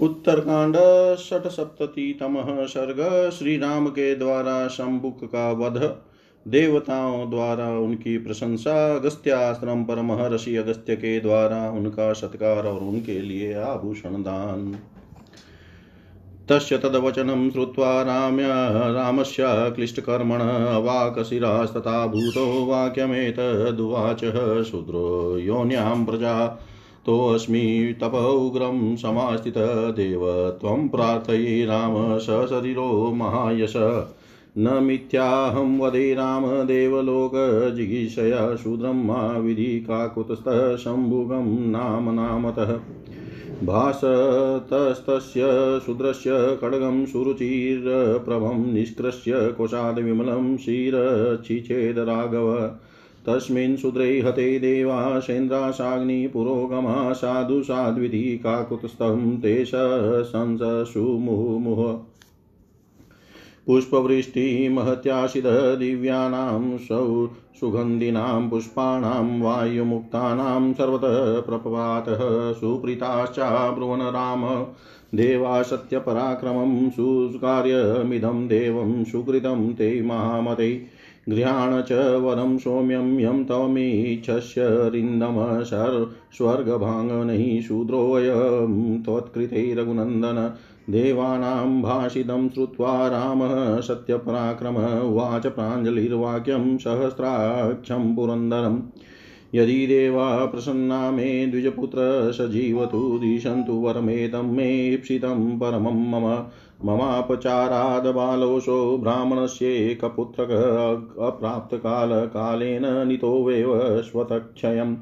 उत्तरकांड षटसप्ततितमः सर्ग श्री राम के द्वारा शंबुक का वध, देवताओं द्वारा उनकी प्रशंसा अगस्त्याश्रम पर महर्षि अगस्त्य के द्वारा उनका सत्कार और उनके लिए आभूषण दान। तस्य तद्वचनं श्रुत्वा राम्य, रामस्य क्लिष्टकर्मण, अवाकशिरास्तथा भूतो वाक्यमेतदुवाचः, शूद्रो योन्यां प्रजा तोऽस्मि तपोग्रं समास्थितदेव त्वं प्रार्थये राम सशरीरो महायश। न मिथ्याहं वदे राम देवलोकजिगीषया शूद्रं मा विधि काकुतस्थः शम्भुगं नाम नामतः। भासतस्तस्य शूद्रस्य खड्गं सुरुचिरप्रभं निष्कृष्य कोशादविमलं क्षीरचिचेद राघव तस्मिन् शूद्रे हते देवाशेन्द्राशाग्निपुरोगमा साधु साध्विति काकुतस्थं तेष संसुमुहुमुः पुष्पवृष्टिमहत्याशिददिव्यानां सौ सुगन्धिनां पुष्पाणां वायुमुक्तानां सर्वतः प्रपपातः सुप्रीताश्चाब्रुवन् राम। देवा सत्यपराक्रमं सुकार्यमिदं देवं सुकृतं ते महामते गृहाण च वरं सौम्यं यं तवमीच्छस्य रिन्दम स्वर्गभाङ्गनैः शूद्रोऽयं त्वत्कृते रघुनन्दन देवानां भाषितं श्रुत्वा रामः सत्यपराक्रम उवाच प्राञ्जलिर्वाक्यं सहस्राक्षं पुरन्दरम्। यदि देवा प्रसन्ना मे द्विजपुत्र स जीवतु दिशन्तु वरमेतं मे ईप्सितं परमं मम ममापचारादबालोऽसौ ब्राह्मणस्येकपुत्रक अप्राप्तकालकालेन नितोवेव स्वतक्षयम्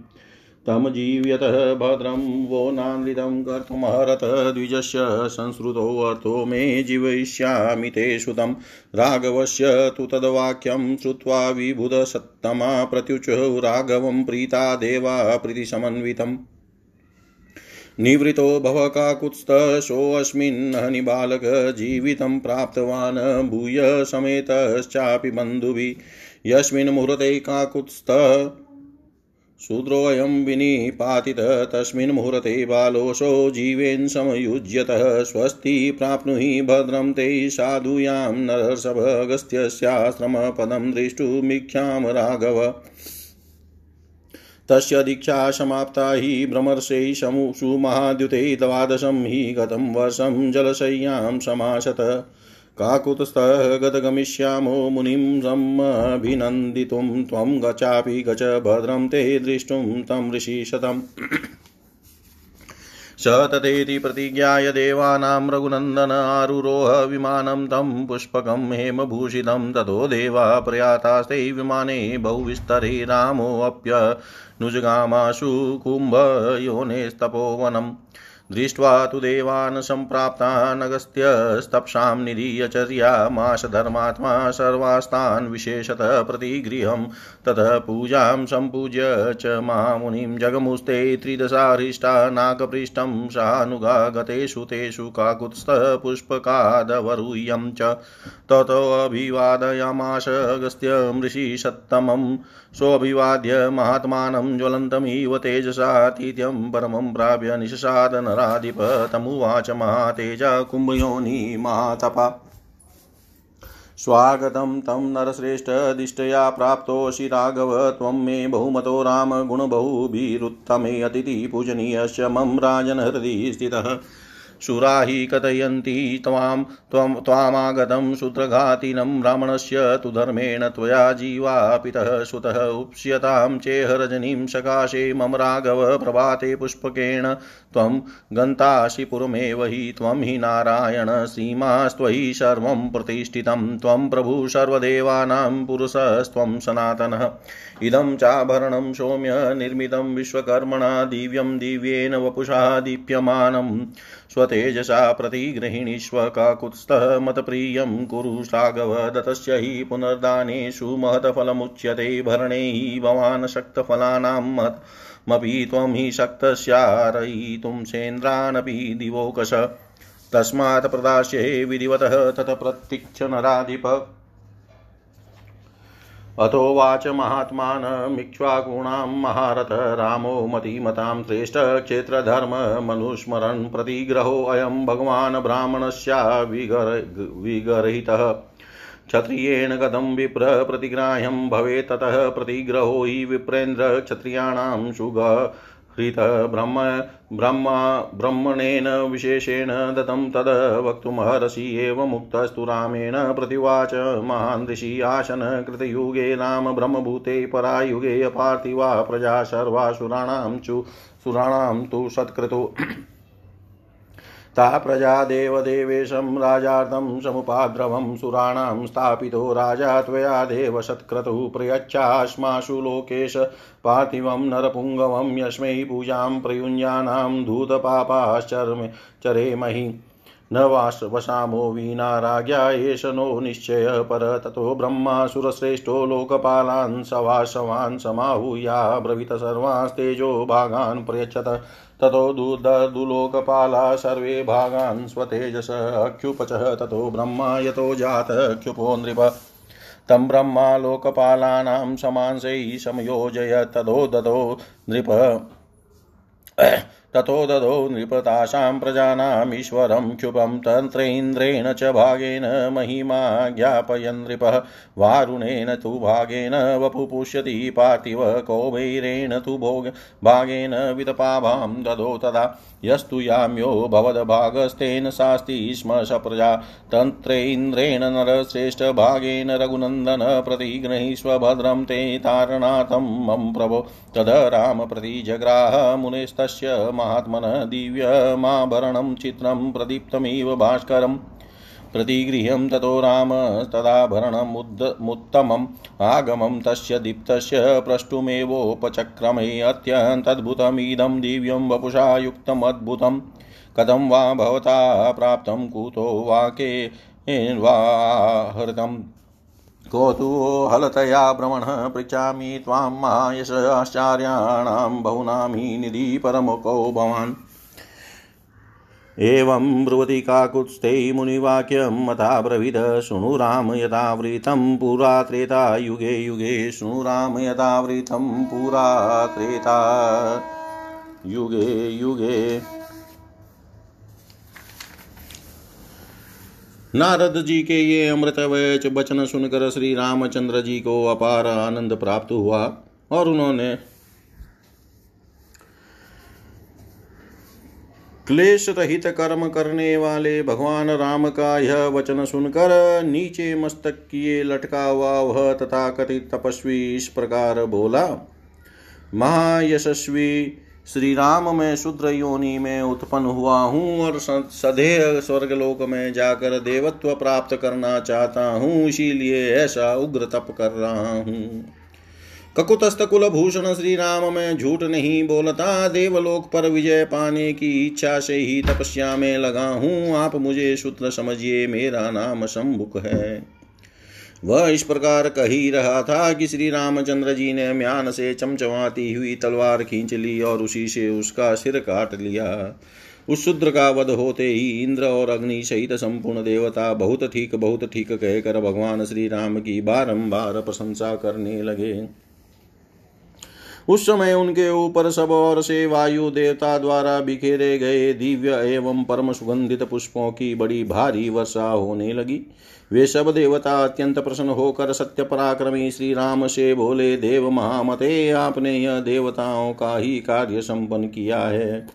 तं जीव्यत भद्रं वो नान्वितं कर्तुमर्हत द्विजस्य संश्रुतोऽर्थो मे जीवयिष्यामि ते श्रुतं। राघवस्य तु तद्वाक्यं श्रुत्वा विबुधसत्तमा प्रत्युचुः राघवं प्रीता देवा प्रीतिसमन्वितम्। निवृतो भव काकुत्स्थशोऽस्मिन् हनिबालक जीवितं प्राप्तवान्, भूय समेतश्चापि बन्धुभिः। यस्मिन् मुहूर्ते काकुत्स्थ शूद्रोऽयं विनिपातित, तस्मिन् मुहूर्ते बालोऽसौ जीवेन समयुज्यतः स्वस्ति प्राप्नुहि भद्रं ते साधूयां नरसभगस्त्यस्याश्रमपदं दृष्टुमीक्षां राघव तस्य दीक्षा समाप्ता हि भ्रमर्षै शमुषु महाद्युते द्वादशं हि गतं वर्षं जलशय्यां समाशत। काकुतस्थः गतगमिष्यामो मुनिं समभिनन्दितुं त्वं गचापि गच भद्रं ते द्रष्टुं तं ऋषिशतम् स तथेति प्रतिज्ञाय देवानां रघुनन्दन आरुरोह विमानं तं पुष्पकं हेमभूषितं, ततो देवा प्रयातास्ते विमाने बहुविस्तरे रामोऽप्यनुजगामाशु कुम्भयोनेस्तपोवनम्। दृष्ट्वा तु देवान् सम्प्राप्तानगस्त्यस्तप्सां निरीयचर्यामाशधर्मात्मा सर्वास्तान् विशेषतः प्रतिगृहं। ततः पूजां सम्पूज्य च मामुनिं जगमुस्ते त्रिदशारिष्टा नाकपृष्ठं सानुगा गतेषु तेषु काकुत्स्थपुष्पकादवरूयं च। ततोऽभिवादयामाश अगस्त्यं ऋषिसत्तमं सोऽभिवाद्य महात्मानं ज्वलन्तमिव तेजसातीत्यं परमं प्राप्य निशसादन नराधिप तमुवाच महातेजा कुम्भयोनि महातपा स्वागतं तं नरश्रेष्ठदिष्टया प्राप्तोऽसि राघव त्वं मे बहुमतो राम अतिथिपूजनीयश्च मम मम राजनहृदि स्थितः। शूरा हि कथयन्ति त्वां, त्वं, त्वामागतं शूद्रघातिनं ब्राह्मणस्य तु धर्मेण त्वया जीवापितः सुतः उप्स्यतां चेहरजनीं सकाशे मम राघव प्रभाते पुष्पकेण। त्वं गन्तासि पुरमेव हि, त्वं हि नारायण सीमास्त्वयि सर्वं प्रतिष्ठितं। त्वं प्रभु सर्वदेवानां पुरुषस्त्वं सनातनः। इदं चाभरणं सौम्य निर्मितं विश्वकर्मणा दिव्यं दिव्येन वपुषा दीप्यमानं। स्वतेजसा प्रतिगृहिणीष्व काकुत्स्थः मतप्रियं कुरु राघव दतस्य हि पुनर्दानेषु महतफलमुच्यते भरणे हि भवान् शक्तफलानां मत् मपि त्वं हि शक्तस्यारयितुं सेन्द्रानपि दिवोकश। तस्मात् प्रदास्ये विधिवतः तत् प्रतीक्ष नराधिप अथोवाच महात्मानमिक्ष्वाकूणां महारथ रामो मतिमतां श्रेष्ठ क्षेत्रधर्ममनुस्मरन् प्रतिग्रहोऽयं भगवान् ब्राह्मणस्या विगर, विगर्हितः। क्षत्रियेण कथं विप्र प्रतिग्राह्यं प्रतिग्रहो हि विप्रेन्द्र क्षत्रियाणां सुग हृत ब्रह्म, ब्रह्मा, ब्रह्मणेन विशेषेण दत्तं तद् वक्तुमहर्षि एव मुक्तस्तु रामेण प्रतिवाच। महान् ऋषि आसन कृतयुगे राम ब्रह्मभूते परायुगे पार्थिवा प्रजा सर्वासुराणां चु, सुराणां तु सत्कृतु। ता प्रजा देवदेवेशं राजार्थं समुपाद्रवं सुराणां स्थापितो राजा त्वया देव सत्क्रतुः प्रयच्छाश्माशु लोकेश पार्थिवं नरपुङ्गवं यस्मै पूजां प्रयुञ्जानां धूतपापाश्चर्मे चरेमहि। न वास वसामो विना राज्ञा एष नो निश्चय पर ततो ब्रह्मासुरश्रेष्ठो लोकपालान् सवासवान् समाहूया ब्रवीत सर्वास्तेजो भागान् प्रयच्छत। ततो दुर्दुलोकपाला सर्वे भागान् स्वतेजस, अख्युपचः, ततो ब्रह्मा यतो जात क्षुपो नृप। तं ब्रह्मा लोकपालानां समांसैः समयोजय तदो ददो नृप। ततो ददो नृपतासां प्रजानामीश्वरं क्षुभं तन्त्रेन्द्रेण च भागेन महिमा ज्ञापयन् नृपः। वारुणेन तु भागेन वपुपुष्यति पार्थिव कौबैरेण तु भोग भागेन वितपाभां ददो तदा। यस्तु याम्यो भवद्भागस्तेन शास्ति स्म सप्रजा तन्त्रेन्द्रेण नरश्रेष्ठभागेन रघुनन्दन प्रतिगृहीष्व ते तारणाथं मम प्रभो। तद राम प्रतिजग्राह मुनेस्तस्य महात्मनः दिव्यमाभरणं चित्रं प्रदीप्तमिव भास्करम् प्रतिगृह्यं ततो राम तदाभरणमुत्तमम् आगमं तस्य दीप्तस्य प्रष्टुमेवोपचक्रमे अत्यन्तद्भुतमिदं दिव्यं वपुषा युक्तमद्भुतं कथं वा भवता प्राप्तं कुतो वाके, वा हृतम्। कौतूहलतया भ्रमणः पृच्छामि त्वां मायश आश्चर्याणां बहुनामी निधि परमुखो भवान्। एवं ब्रुवति काकुत्स्थै मुनिवाक्यं मता ब्रवीद, शृणु राम यथावृतं पुरा त्रेता युगे युगे शृणु राम यथावृतं पुरा त्रेता युगे युगे नारद जी के ये अमृत वैच वचन सुनकर श्री रामचंद्र जी को अपार आनंद प्राप्त हुआ और उन्होंने क्लेश रहित कर्म करने वाले भगवान राम का यह वचन सुनकर नीचे मस्तक किए लटका हुआ वह तथा कथित तपस्वी इस प्रकार बोला, महायशस्वी श्री राम में शुद्र योनि में उत्पन्न हुआ हूँ और सदैह स्वर्गलोक में जाकर देवत्व प्राप्त करना चाहता हूँ, इसीलिए ऐसा उग्र तप कर रहा हूँ। ककुतस्त कुल भूषण श्री राम में झूठ नहीं बोलता, देवलोक पर विजय पाने की इच्छा से ही तपस्या में लगा हूँ। आप मुझे शुद्र समझिए, मेरा नाम शंभुक है। वह इस प्रकार कह ही रहा था कि श्री रामचंद्र जी ने म्यान से चमचमाती हुई तलवार खींच ली और उसी से उसका सिर काट लिया। उस शूद्र का वध होते ही इंद्र और अग्नि सहित संपूर्ण देवता बहुत ठीक बहुत ठीक कहकर भगवान श्री राम की बारंबार प्रशंसा करने लगे। उस समय उनके ऊपर सब और से वायु देवता द्वारा बिखेरे गए दिव्य एवं परम सुगंधित पुष्पों की बड़ी भारी वर्षा होने लगी। वे सब देवता अत्यंत प्रसन्न होकर सत्य पराक्रमी श्री राम से बोले देव महामते, आपने यह देवताओं का ही कार्य संपन्न किया है।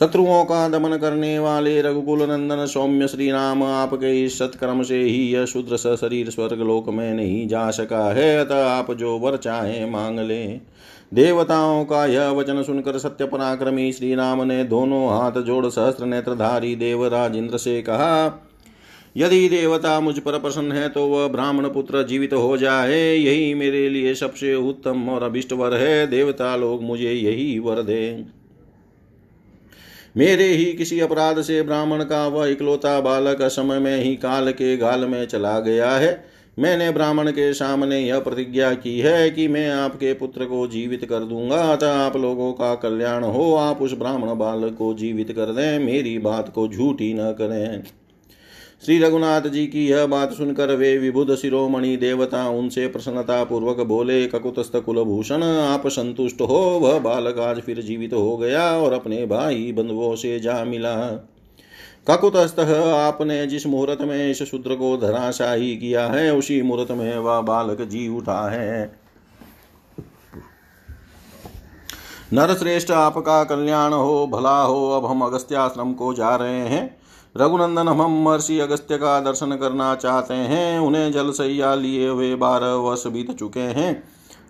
शत्रुओं का दमन करने वाले रघुकुल नंदन सौम्य श्री राम आपके इस सत्कर्म से ही यह शुद्र शरीर स्वर्ग लोक में नहीं जा सका है, अतः आप जो वर चाहे मांग ले। देवताओं का यह वचन सुनकर सत्य पराक्रमी श्री राम ने दोनों हाथ जोड़ सहस्त्र नेत्रधारी देवराज इंद्र से कहा यदि देवता मुझ पर प्रसन्न है तो वह ब्राह्मण पुत्र जीवित हो जाए। यही मेरे लिए सबसे उत्तम और अभिष्ट वर है। देवता लोग मुझे यही वर दे। मेरे ही किसी अपराध से ब्राह्मण का वह इकलौता बालक समय में ही काल के गाल में चला गया है। मैंने ब्राह्मण के सामने यह प्रतिज्ञा की है कि मैं आपके पुत्र को जीवित कर दूँगा। अतः आप लोगों का कल्याण हो। आप उस ब्राह्मण बालक को जीवित कर दें। मेरी बात को झूठी न करें। श्री रघुनाथ जी की यह बात सुनकर वे विबुध शिरोमणि देवता उनसे प्रसन्नता पूर्वक बोले, ककुतस्थ कुलभूषण, आप संतुष्ट हो, वह बालक आज फिर जीवित हो गया और अपने भाई बंधुओं से जा मिला। ककुतस्थ, आपने जिस मुहूर्त में इस शूद्र को धराशाही किया है, उसी मुहूर्त में वह बालक जी उठा है। नर श्रेष्ठ आपका कल्याण हो, भला हो, अब हम अगस्त्याश्रम को जा रहे हैं। रघुनंदन हम महर्षि अगस्त्य का दर्शन करना चाहते हैं, उन्हें जल सैया लिए हुए बारह वर्ष बीत चुके हैं।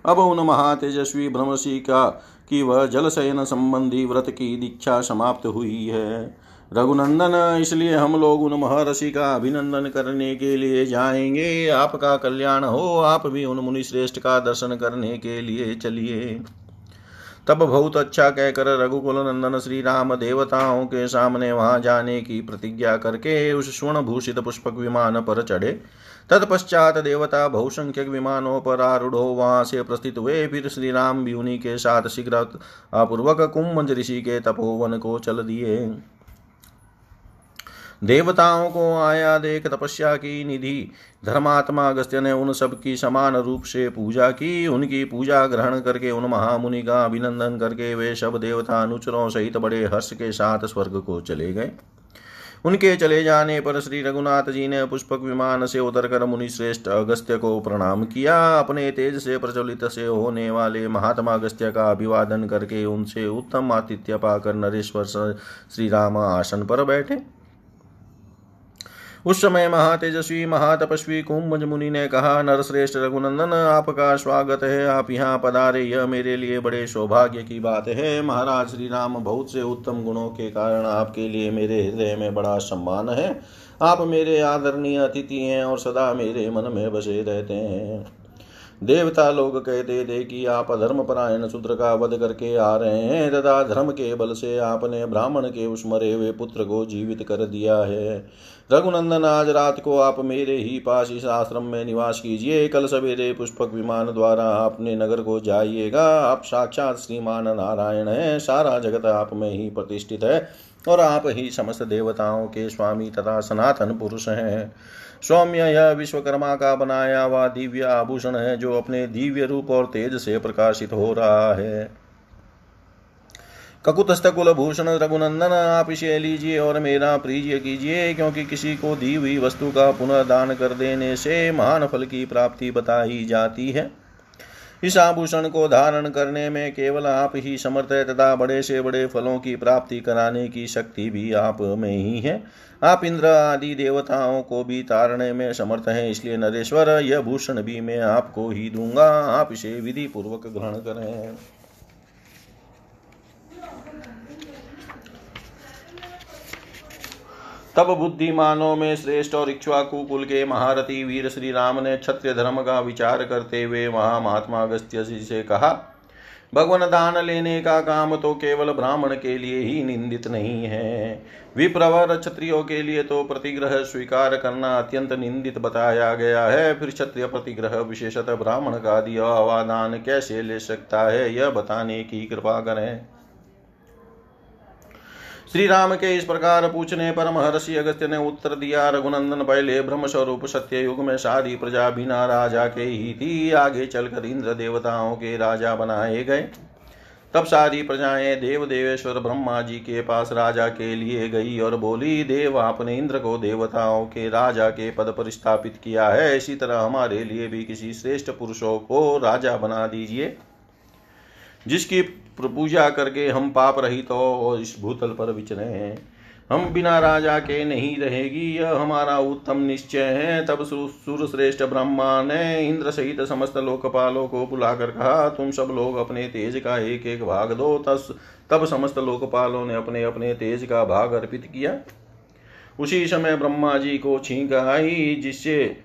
अब उन महातेजस्वी भ्रमशी का कि वह जल शयन संबंधी व्रत की दीक्षा समाप्त हुई है। रघुनंदन, इसलिए हम लोग उन महर्षि का अभिनंदन करने के लिए जाएँगे। आपका कल्याण हो, आप भी उन मुनि श्रेष्ठ का दर्शन करने के लिए चलिए। तब बहुत अच्छा कहकर रघुकुल नंदन श्री राम देवताओं के सामने वहाँ जाने की प्रतिज्ञा करके उस स्वर्ण भूषित पुष्पक विमान पर चढ़े। तत्पश्चात देवता बहुसंख्यक विमानों पर आरूढ़ो वहाँ से प्रस्थित हुए। फिर श्री राम भी के साथ शीघ्र पूर्वक कुंभ ऋषि के तपोवन को चल दिए। देवताओं को आया देख तपस्या की निधि। धर्मात्मा अगस्त्य ने उन सब की समान रूप से पूजा की। उनकी पूजा ग्रहण करके उन महामुनि का अभिनंदन करके वे सब देवता अनुचरों सहित बड़े हर्ष के साथ स्वर्ग को चले गए। उनके चले जाने पर श्री रघुनाथ जी ने पुष्पक विमान से उतरकर मुनि श्रेष्ठ अगस्त्य को प्रणाम किया। अपने तेज से प्रज्वलित से होने वाले महात्मा अगस्त्य का अभिवादन करके उनसे उत्तम आतिथ्य पाकर नरेश्वर श्री राम आसन पर बैठे। उस समय महातेजस्वी, महातपस्वी कुंभ मुनि ने कहा, नरश्रेष्ठ रघुनंदन, आपका स्वागत है। आप यहाँ पधारे, यह मेरे लिए बड़े सौभाग्य की बात है। महाराज श्री राम बहुत से उत्तम गुणों के कारण आपके लिए मेरे हृदय में बड़ा सम्मान है। आप मेरे आदरणीय अतिथि हैं और सदा मेरे मन में बसे रहते हैं। देवता लोग कहते थे कि आप अधर्म परायण शूद्र का वध करके आ रहे हैं, तथा धर्म के बल से आपने ब्राह्मण के उस मरे हुए पुत्र को जीवित कर दिया है। रघुनंदन, आज रात को आप मेरे ही पास इस आश्रम में निवास कीजिए। कल सवेरे पुष्पक विमान द्वारा अपने नगर को जाइएगा। आप साक्षात श्रीमान नारायण हैं। सारा जगत आप में ही प्रतिष्ठित है, और आप ही समस्त देवताओं के स्वामी तथा सनातन पुरुष हैं। सौम्य यह विश्वकर्मा का बनाया हुआ दिव्य आभूषण है, जो अपने दिव्य रूप और तेज से प्रकाशित हो रहा है। ककुतस्थ कुल भूषण रघुनंदन, आप इसे लीजिए और मेरा प्रिय कीजिए, क्योंकि किसी को दी हुई वस्तु का पुनर्दान दान कर देने से महान फल की प्राप्ति बताई जाती है। इस आभूषण को धारण करने में केवल आप ही समर्थ है, तथा बड़े से बड़े फलों की प्राप्ति कराने की शक्ति भी आप में ही है। आप इंद्र आदि देवताओं को भी तारने में समर्थ हैं, इसलिए नरेश्वर, यह भूषण भी मैं आपको ही दूँगा। आप इसे विधि पूर्वक ग्रहण करें। तब बुद्धिमानों में श्रेष्ठ और इक्ष्वाकु कुल के महारथी वीर श्री राम ने क्षत्रिय धर्म का विचार करते हुए वहाँ महात्मा अगस्त्य जी से कहा, भगवान दान लेने का काम तो केवल ब्राह्मण के लिए ही निंदित नहीं है। विप्रवर क्षत्रियो के लिए तो प्रतिग्रह स्वीकार करना अत्यंत निंदित बताया गया है। फिर क्षत्रिय प्रतिग्रह विशेषतः ब्राह्मण का दिया हुआ दान कैसे ले सकता है, यह बताने की कृपा करें। श्री राम के इस प्रकार पूछने पर महर्षि अगस्त्य ने उत्तर दिया, रघुनंदन, पहले ब्रह्म स्वरूप सत्य युग में सारी प्रजा बिना राजा के ही थी। आगे चलकर इंद्र देवताओं के राजा बनाए गए। तब सारी प्रजाएँ देव देवेश्वर ब्रह्मा जी के पास राजा के लिए गई और बोली, देव, आपने इंद्र को देवताओं के राजा के पद पर स्थापित किया है। इसी तरह हमारे लिए भी किसी श्रेष्ठ पुरुषों को राजा बना दीजिए। जिसकी पूजा करके हम पाप रहित तो और इस भूतल पर विचरे हैं। हम बिना राजा के नहीं रहेगी, यह हमारा उत्तम निश्चय है। तब सुर श्रेष्ठ ब्रह्मा ने इंद्र सहित समस्त लोकपालों को बुलाकर कहा, तुम सब लोग अपने तेज का एक एक भाग दो। तस तब समस्त लोकपालों ने अपने अपने तेज का भाग अर्पित किया। उसी समय ब्रह्मा जी को छींक आई, जिससे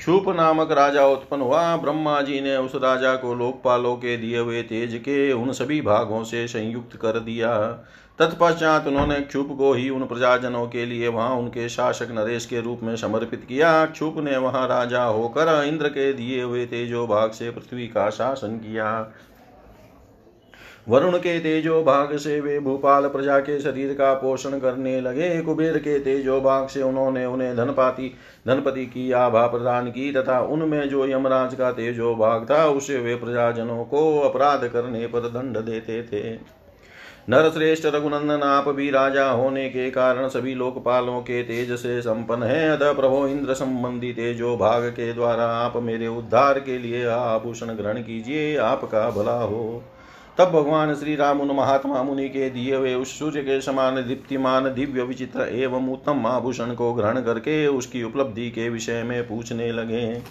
क्षुप नामक राजा उत्पन्न हुआ। ब्रह्मा जी ने उस राजा को लोकपालों के दिए हुए तेज के उन सभी भागों से संयुक्त कर दिया। तत्पश्चात उन्होंने क्षुप को ही उन प्रजाजनों के लिए वहाँ उनके शासक नरेश के रूप में समर्पित किया। क्षुप ने वहाँ राजा होकर इंद्र के दिए हुए तेजो भाग से पृथ्वी का शासन किया। वरुण के तेजो भाग से वे भूपाल प्रजा के शरीर का पोषण करने लगे। कुबेर के तेजो भाग से उन्होंने उन्हें धनपाति, धनपति की आभा प्रदान की तथा उनमें जो यमराज का तेजो भाग था, उसे वे प्रजाजनों को अपराध करने पर दंड देते थे। नरश्रेष्ठ रघुनंदन आप भी राजा होने के कारण सभी लोकपालों के तेज से संपन्न है। अतः प्रभो इंद्र संबंधी तेजो भाग के द्वारा आप मेरे उद्धार के लिए आभूषण ग्रहण कीजिए, आपका भला हो। तब भगवान श्री राम उन महात्मा मुनि के दिए हुए उस सूर्य के समान दीप्तिमान, दिव्य विचित्र एवं उत्तम आभूषण को ग्रहण करके उसकी उपलब्धि के विषय में पूछने लगे।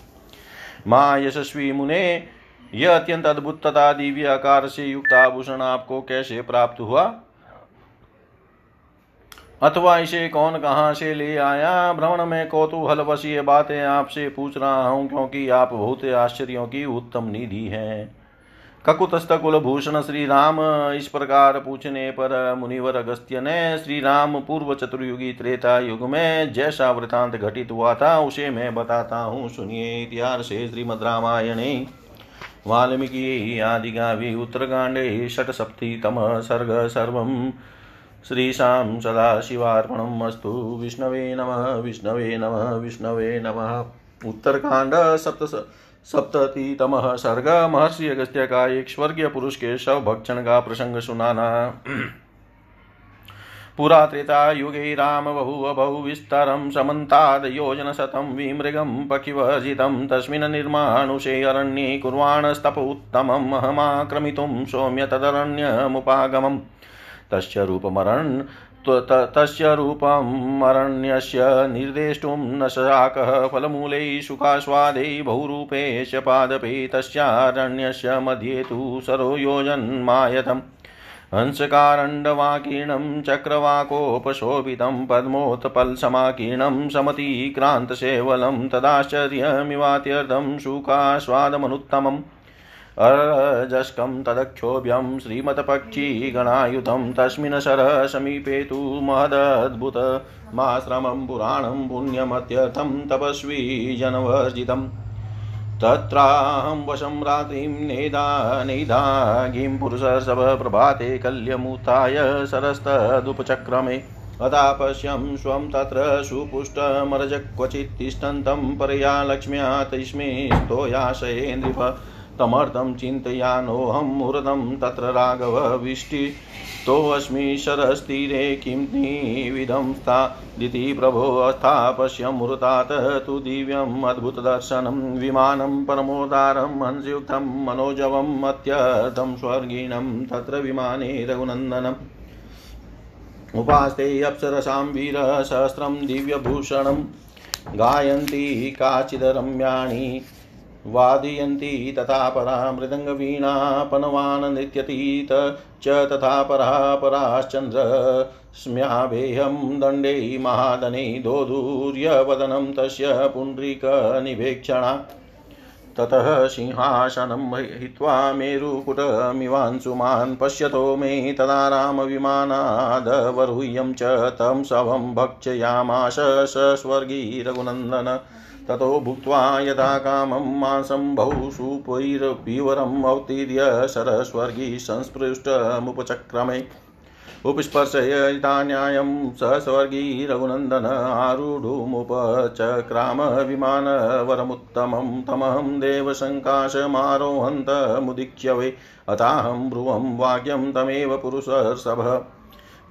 माँ यशस्वी मुने, यह अत्यंत अद्भुत तथा दिव्य आकार से युक्त आभूषण आपको कैसे प्राप्त हुआ? अथवा इसे कौन कहाँ से ले आया? भ्रमण में कौतूहल बस ये बातें आपसे पूछ रहा हूँ, क्योंकि आप बहुत आश्चर्यों की उत्तम निधि हैं। ककुतस्थ कुलभूषण श्री राम इस प्रकार पूछने पर मुनिवर अगस्त्य ने श्री राम पूर्व चतुर्युगी त्रेता युग में जैसा वृतांत घटित हुआ था, उसे मैं बताता हूँ। सुनिए इतिहास श्रीमद रामायणे। वाल्मीकि, आदिगावि उत्तरकाण्डे षट्सप्तितमः सर्ग सर्वं। श्रीशां सदाशिवार्पणम् अस्तु। विष्णवे नमः विष्णवे नमः विष्णवे नमः। उत्तरकांड सप्त सप्ततितमः सर्ग महर्षि अगस्त्य का एक स्वर्गीय पुरुष के शव भक्षण का प्रसंग सुनाना पुरा त्रेतायुगे रामबहु विस्तरं समन्ताद्योजनशतं विमृगं पकिवर्जितं तस्मिन् निर्माणुषे अरण्ये कुर्वाणस्तप उत्तमम् अहमाक्रमितुं सौम्य तदरण्यमुपागमम् तस्य रूपमरण् तस्य रूपमरण्यस्य निर्देष्टुं न शाकः फलमूलै सुखास्वादै बहुरूपेश पादपे तस्यारण्यस्य मध्ये तु सरो योजन्मायतम् हंसकारण्डवाकीर्णं चक्रवाकोपशोभितं पद्मोत्पल्समाकीर्णं समतीक्रान्तसेवलं तदाश्चर्यमिवात्यर्थं सुखास्वादमनुत्तमम् अरजस्कं तदक्षोभ्यं श्रीमत्पक्षिगणायुतं तस्मिन् शरसमीपे तु महदद्भुतमाश्रमं पुराणं पुण्यमत्यर्थं तपस्वी जनवर्जितम् तत्राहं वशं रात्रिं नेदा नेदागीं पुरुषसभप्रभाते कल्यमुत्थाय सरस्तदुपचक्रमे अदा पश्यं स्वं तत्र सुपुष्टमरज क्वचित् तिष्ठन्तं परया लक्ष्म्या तस्मै स्तोयाशये नृप तमर्थं चिन्तयानोऽहं मुहूर्तं तत्र राघवविष्टितोऽस्मि शरस्तीरे किं निविधं स्थादिति प्रभोऽस्था पश्य मुहूर्तात् तु दिव्यम् अद्भुतदर्शनं, विमानं, परमोदारं, हंसयुक्तं, मनोजवम्, अत्यर्थं स्वर्गीणं, तत्र विमाने रघुनन्दनम्। उपास्ते अप्सरसां वीरसहस्रं दिव्यभूषणं। गायन्ती काचिदरम्याणि वादयन्ती तथा परा मृदङ्गवीणापनवान् नृत्यतीत च तथा परा पराश्चन्द्रस्म्याभेयं दण्डे महादने दोधूर्यवदनं तस्य पुण्ड्रीकनिवेक्षणा ततः सिंहासनं हित्वा मेरुकुटमिवांशुमान् पश्यतो मे तदा रामविमानादवरुह्यं च तं शवं भक्षयामाश स ततो भुक्त्वा यथा कामं मांसं बहु सुपैरपीवरम् अवतीर्य सरस्वर्गी संस्पृष्टमुपचक्रमे उपस्पर्शयितान्यायं सहस्वर्गी रघुनन्दन आरूढुमुपचक्राम विमानवरमुत्तमं तमहं देवसङ्काशमारोहन्तमुदीक्ष्य वै अताहं भ्रुवं वाक्यं तमेव पुरुषर्षभः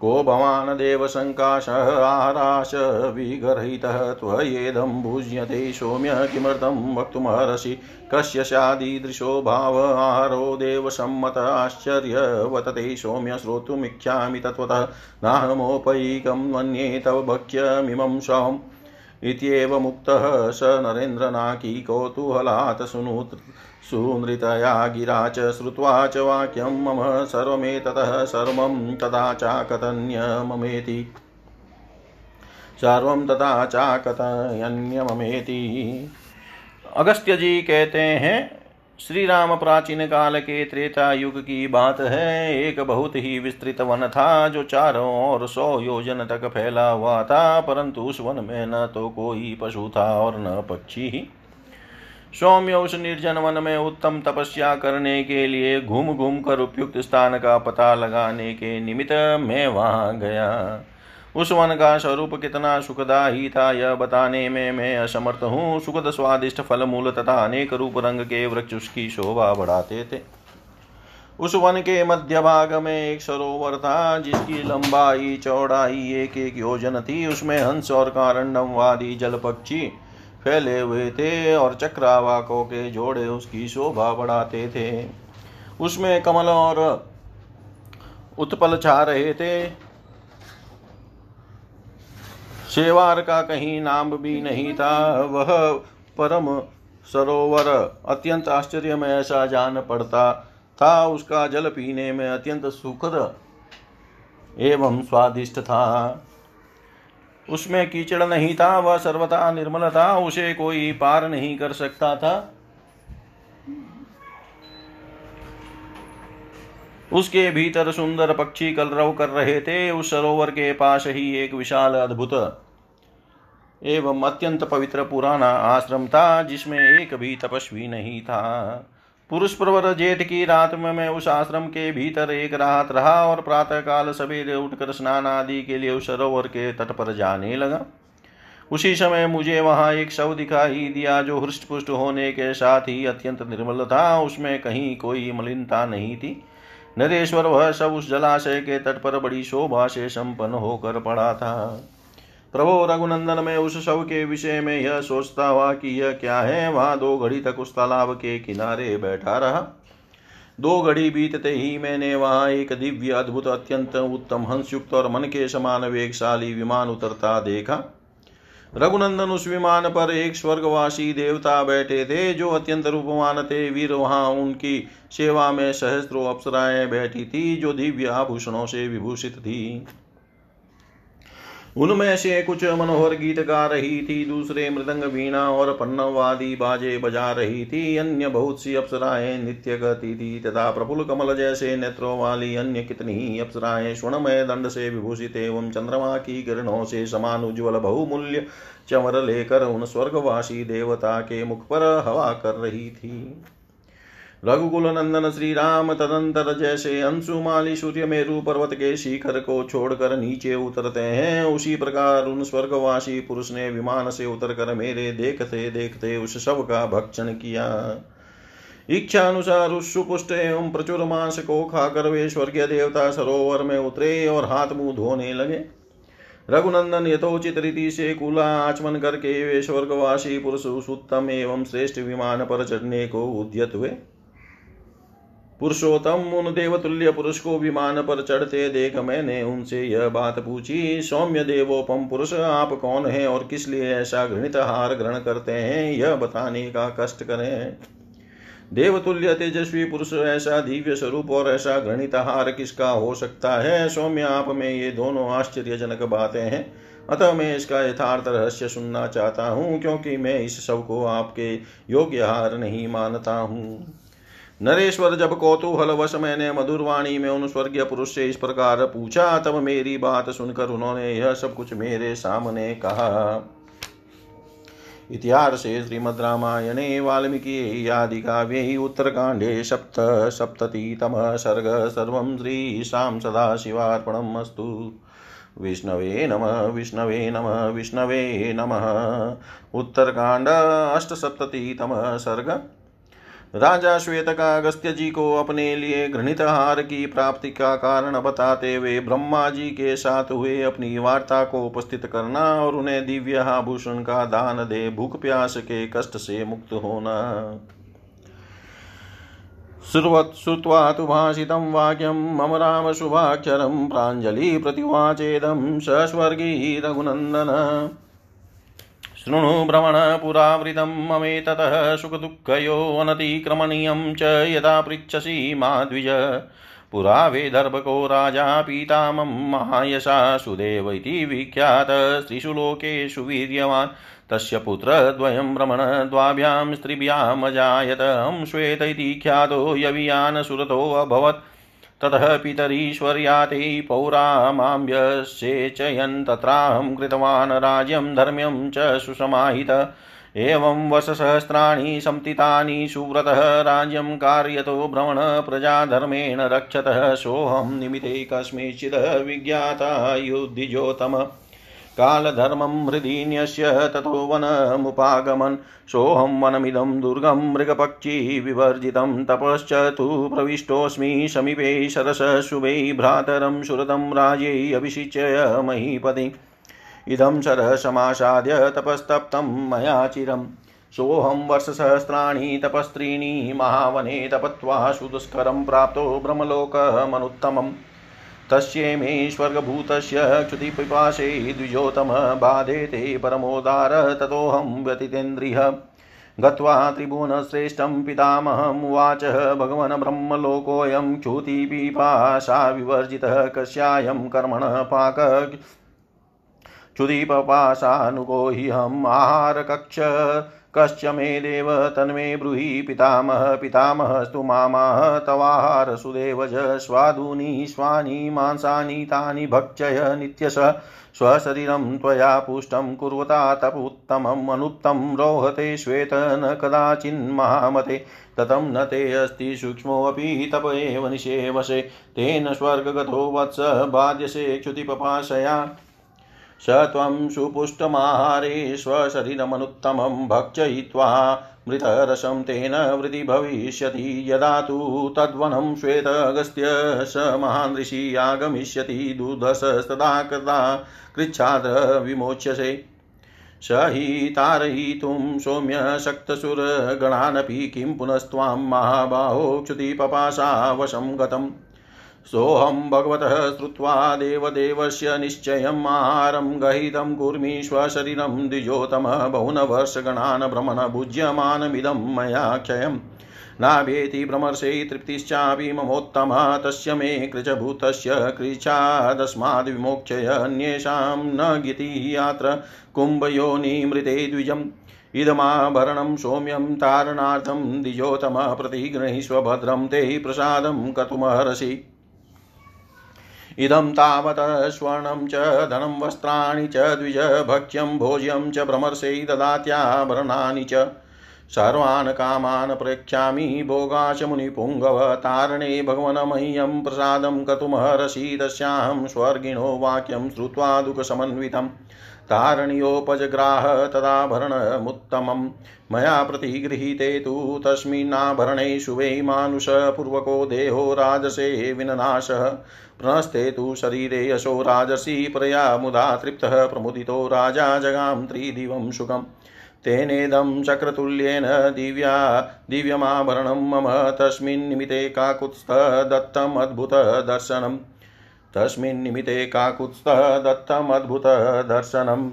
को भवान् देवसङ्काशः आराश विगर्हितः त्वयेदं भुज्यते सौम्य किमर्थं वक्तुमर्हसि? कस्य स्यादीदृशो भाव आहारो देवसम्मत आश्चर्यवतते सौम्य श्रोतुमिच्छामि तत्त्वतः। नाहमोपैकं मन्ये तव भक्ष्यमिमं स्वम् इत्येवमुक्तः स नरेन्द्रनाकी कौतूहलात् सुनूत्। सुनृतया गिरा च, श्रुत्वा च वाक्यं मम सर्वमेततः, सर्वं तथा चाकथन्यममेति सर्वं तथा चाकथयन्यममेति अगस्त्य जी कहते हैं श्री राम प्राचीन काल के त्रेता युग की बात है। एक बहुत ही विस्तृत वन था, जो चारों ओर सौ योजन तक फैला हुआ था, परंतु उस वन में न तो कोई पशु था और न पक्षी सौम्य उस निर्जन वन में उत्तम तपस्या करने के लिए घूम घूम कर उपयुक्त स्थान का पता लगाने के निमित्त मैं वहाँ गया। उस वन का स्वरूप कितना सुखदायी था यह बताने में मैं असमर्थ हूँ। सुखद, स्वादिष्ट फल मूल तथा अनेक रूप रंग के वृक्ष उसकी शोभा बढ़ाते थे। उस वन के मध्य भाग में एक सरोवर था, जिसकी लंबाई, चौड़ाई एक एक योजन थी। उसमें हंस और कारंडमवादी जल पक्षी फैले हुए थे और चक्रावाकों के जोड़े उसकी शोभा बढ़ाते थे। उसमें कमल और उत्पल छा रहे थे। शेवार का कहीं नाम भी नहीं था। वह परम सरोवर, अत्यंत आश्चर्य में ऐसा जान पड़ता था। उसका जल पीने में अत्यंत सुखद एवं स्वादिष्ट था। उसमें कीचड़ नहीं था, वह सर्वथा निर्मल था, उसे कोई पार नहीं कर सकता था। उसके भीतर सुंदर पक्षी कलरव कर रहे थे, उस सरोवर के पास ही एक विशाल अद्भुत एवं अत्यंत पवित्र पुराना आश्रम था, जिसमें एक भी तपस्वी नहीं था। पुरुष प्रवर जेठ की रात में मैं उस आश्रम के भीतर एक रात रहा और प्रातः काल सवेरे उठकर स्नान आदि के लिए उस सरोवर के तट पर जाने लगा। उसी समय मुझे वहाँ एक शव दिखाई दिया जो हृष्ट पुष्ट होने के साथ ही अत्यंत निर्मल था। उसमें कहीं कोई मलिनता नहीं थी। नरेश्वर वह शव उस जलाशय के तट पर बड़ी शोभा से संपन्न होकर पड़ा था। प्रभो रघुनंदन में उस शव के विषय में यह सोचता हुआ कि यह क्या है, वहाँ दो घड़ी तक उस तालाब के किनारे बैठा रहा। दो घड़ी बीतते ही मैंने वहाँ एक दिव्य, अद्भुत, अत्यंत उत्तम, हंसयुक्त और मन के समान वेगशाली विमान उतरता देखा। रघुनंदन उस विमान पर एक स्वर्गवासी देवता बैठे थे, जो अत्यंत रूपवान थे। वीर वहाँ उनकी सेवा में सहस्त्रों अप्सराएँ बैठी थी, जो दिव्य आभूषणों से विभूषित थी। उनमें से कुछ मनोहर गीत गा रही थी, दूसरे मृदंग वीणा और पन्नवादी बाजे बजा रही थी, अन्य बहुत सी अप्सराएँ नित्य गति थी, तथा प्रफुल्ल कमल जैसे नेत्रों वाली अन्य कितनी ही अप्सराएँ स्वर्णमय दंड से विभूषित एवं चंद्रमा की किरणों से समान उज्ज्वल बहुमूल्य चमर लेकर उन स्वर्गवासी देवता के मुख पर हवा कर रही थी। रघुकुल नंदन श्री राम तदंतर जैसे अंशुमाली सूर्य मेरु पर्वत के शिखर को छोड़कर नीचे उतरते हैं। उसी प्रकार उन स्वर्गवासी पुरुष ने विमान से उतर कर मेरे देखते देखते उस शव का भक्षण किया। इच्छा अनुसार उस सुपुष्ट एवं प्रचुर मांस को खाकर वे स्वर्गीय देवता सरोवर में उतरे और हाथ मुँह धोने लगे। रघुनंदन यथोचित रीति से कुला आचमन करके वे स्वर्गवासी पुरुष उस उत्तम एवं श्रेष्ठ विमान पर चढ़ने को उद्यत हुए। पुरुषोत्तम उन देवतुल्य पुरुष को विमान पर चढ़ते देख मैंने उनसे यह बात पूछी, सौम्य देवोपम पुरुष, आप कौन हैं और किस लिए ऐसा घृणित हार ग्रहण करते हैं? यह बताने का कष्ट करें। देवतुल्य तेजस्वी पुरुष, ऐसा दिव्य स्वरूप और ऐसा घृणित हार किसका हो सकता है? सौम्य, आप में ये दोनों आश्चर्यजनक बातें हैं। अतः मैं इसका यथार्थ रहस्य सुनना चाहता हूँ, क्योंकि मैं इस सबको आपके योग्य हार नहीं मानता हूँ। नरेश्वर जब कौतूहलवश मैंने मधुरवाणी में उन स्वर्गीय पुरुष से इस प्रकार पूछा, तब मेरी बात सुनकर उन्होंने यह सब कुछ मेरे सामने कहा। इतिहासे श्रीमद्रामायणे वाल्मीकि आदिकाव्ये, उत्तरकाण्डे, सप्त, सप्ततितमः सर्ग, सर्व सर्वं श्रीशां सदाशिवार्पणम् अस्तु। विष्णवे नमः विष्णवे नमः विष्णवे नमः। उत्तरकाण्ड अष्टसप्ततितमः सर्ग। राजा श्वेत का अगस्त्य जी को अपने लिए घृणित हार की प्राप्ति का कारण बताते हुए ब्रह्मा जी के साथ हुए अपनी वार्ता को उपस्थित करना और उन्हें दिव्य आभूषण का दान दे भूख प्यास के कष्ट से मुक्त होना। श्रुत्वा तु भाषितं वाक्यं मम रामशुभाक्षरं प्राञ्जलिप्रतिवाचेदं सस्वर्गी रघुनन्दन। शृणु भ्रमणपुरावृतं ममेततः सुखदुःखयोऽनतिक्रमणीयं च यदा पृच्छसि माद्विज। पुरा वेदर्भको राजा पीतामं महायशा सुदेव इति विख्यात स्त्रीषु लोकेषु वीर्यवान्। तस्य पुत्रद्वयं भ्रमणद्वाभ्यां स्त्रिभ्यामजायत। हं श्वेत इति ख्यातो यवियान् ते ततः पितरीश्वर्याते पौरामाम्यसेचयन् तत्राहं कृतवान् राज्यं धर्म्यं च सुसमाहित। एवं सम्तितानि सुव्रतः राज्यं कार्यतो भ्रमण प्रजाधर्मेण रक्षतः। सोऽहं निमित्ते कस्मिंश्चिद् विज्ञाता युद्धिजोतम। कालधर्मं हृदीन्यस्य ततो वनमुपागमन्। सोऽहं वनमिदं दुर्गं मृगपक्षी विवर्जितं। तपश्च तु प्रविष्टोऽस्मि समीपे सरसशुभे भ्रातरं सुरतं राज्यै अभिषिच्य महीपति। इदं शरसमासाद्य तपस्तप्तं मया चिरम्। सोऽहं वर्षसहस्राणि तपस्त्रीणि महावने तपत्वा सुदुष्करं प्राप्तो ब्रह्मलोकमनुत्तमम्। तस्ये मे स्वर्गभूतस्य क्षुतिपिपाशे द्विजोतम बाधेते परमोदार ततोऽहं व्यतितेन्द्रियः। गत्वा त्रिभुवनश्रेष्ठं पितामहमुवाच भगवन् ब्रह्मलोकोऽयं क्षुतिपिपाशा विवर्जितः कस्यायं कर्मणः पाक। क्षुधिपपाशानुगो हि आहारकक्ष कश्च मे देव तन्मे ब्रूहि पितामह, पितामहस्तु मामाह तवाहारसुदेवज स्वादूनि, स्वानि, मांसानि, तानि भक्षय नित्यश, स्वशरीरं त्वया पुष्टं कुर्वता तपुत्तमम् अनुत्तं रोहते श्वेत न कदाचिन्महामते ततं न ते अस्ति सूक्ष्मोऽपि तप एव निषेवसे, तेन स्वर्गगतो वत्स बाध्यसे क्षुतिपपाशया। स त्वं सुपुष्टमाहारे स्वशरीरमनुत्तमं भक्षयित्वा मृतरसं तेन वृद्धि भविष्यति। यदा तु तद्वनं श्वेतगस्त्य स महान् ऋषि आगमिष्यति। दुर्धसस्तदा कदा कृच्छाद्र विमोच्यसे। स हि तारयितुं सौम्यशक्तसुरगणानपि किं पुनस्त्वां महाबाहो क्षुतिपपाशावशं गतम्। सोऽहं भगवतः श्रुत्वा देवदेवस्य निश्चयम् आहारं गहितं कुर्मि स्वशरीरं द्विजोतमः बहुनवर्षगणान् भ्रमण भुज्यमानमिदं मया क्षयम् नाभेति भ्रमर्षे तृप्तिश्चापि ममोत्तमः तस्य मे कृचभूतस्य कृच्छादस्माद्विमोक्षय अन्येषां न गिति यात्र कुम्भयोनिमृते द्विजम् इदमाभरणं सौम्यं तारणार्थं द्विजोतमः प्रतिगृहीष्व भद्रं ते प्रसादं कर्तुमहर्षि इदं तावत् स्वर्णं च, धनं वस्त्राणि च, द्विज भक्ष्यं, भोज्यं च भ्रमर्षै ददात्याभरणानि च। सर्वान् कामान् प्रेक्ष्यामि भोगाश मुनिपुङ्गव तारणे भगवनमह्यं प्रसादं कर्तुमहर्षि तस्याहं स्वर्गिणो वाक्यं श्रुत्वा दुःखसमन्वितम् तारणयोपजग्राह तदाभरणमुत्तमं मया प्रतिगृहीते तु तस्मिन्नाभरणे शुभे मानुषपूर्वको देहो राजसे विननाशः। प्रणस्ते तु शरीरे यशो राजसी प्रया मुदा तृप्तः प्रमुदितो राजा जगां त्रिदिवं सुखम्। तेनेदं चक्रतुल्येन दिव्या दिव्यमाभरणं मम तस्मिन् निमिते काकुत्स्थदत्तमद्भुतदर्शनम् तस्मिन् निमिते काकुत्स्थदत्तमद्भुतदर्शनम्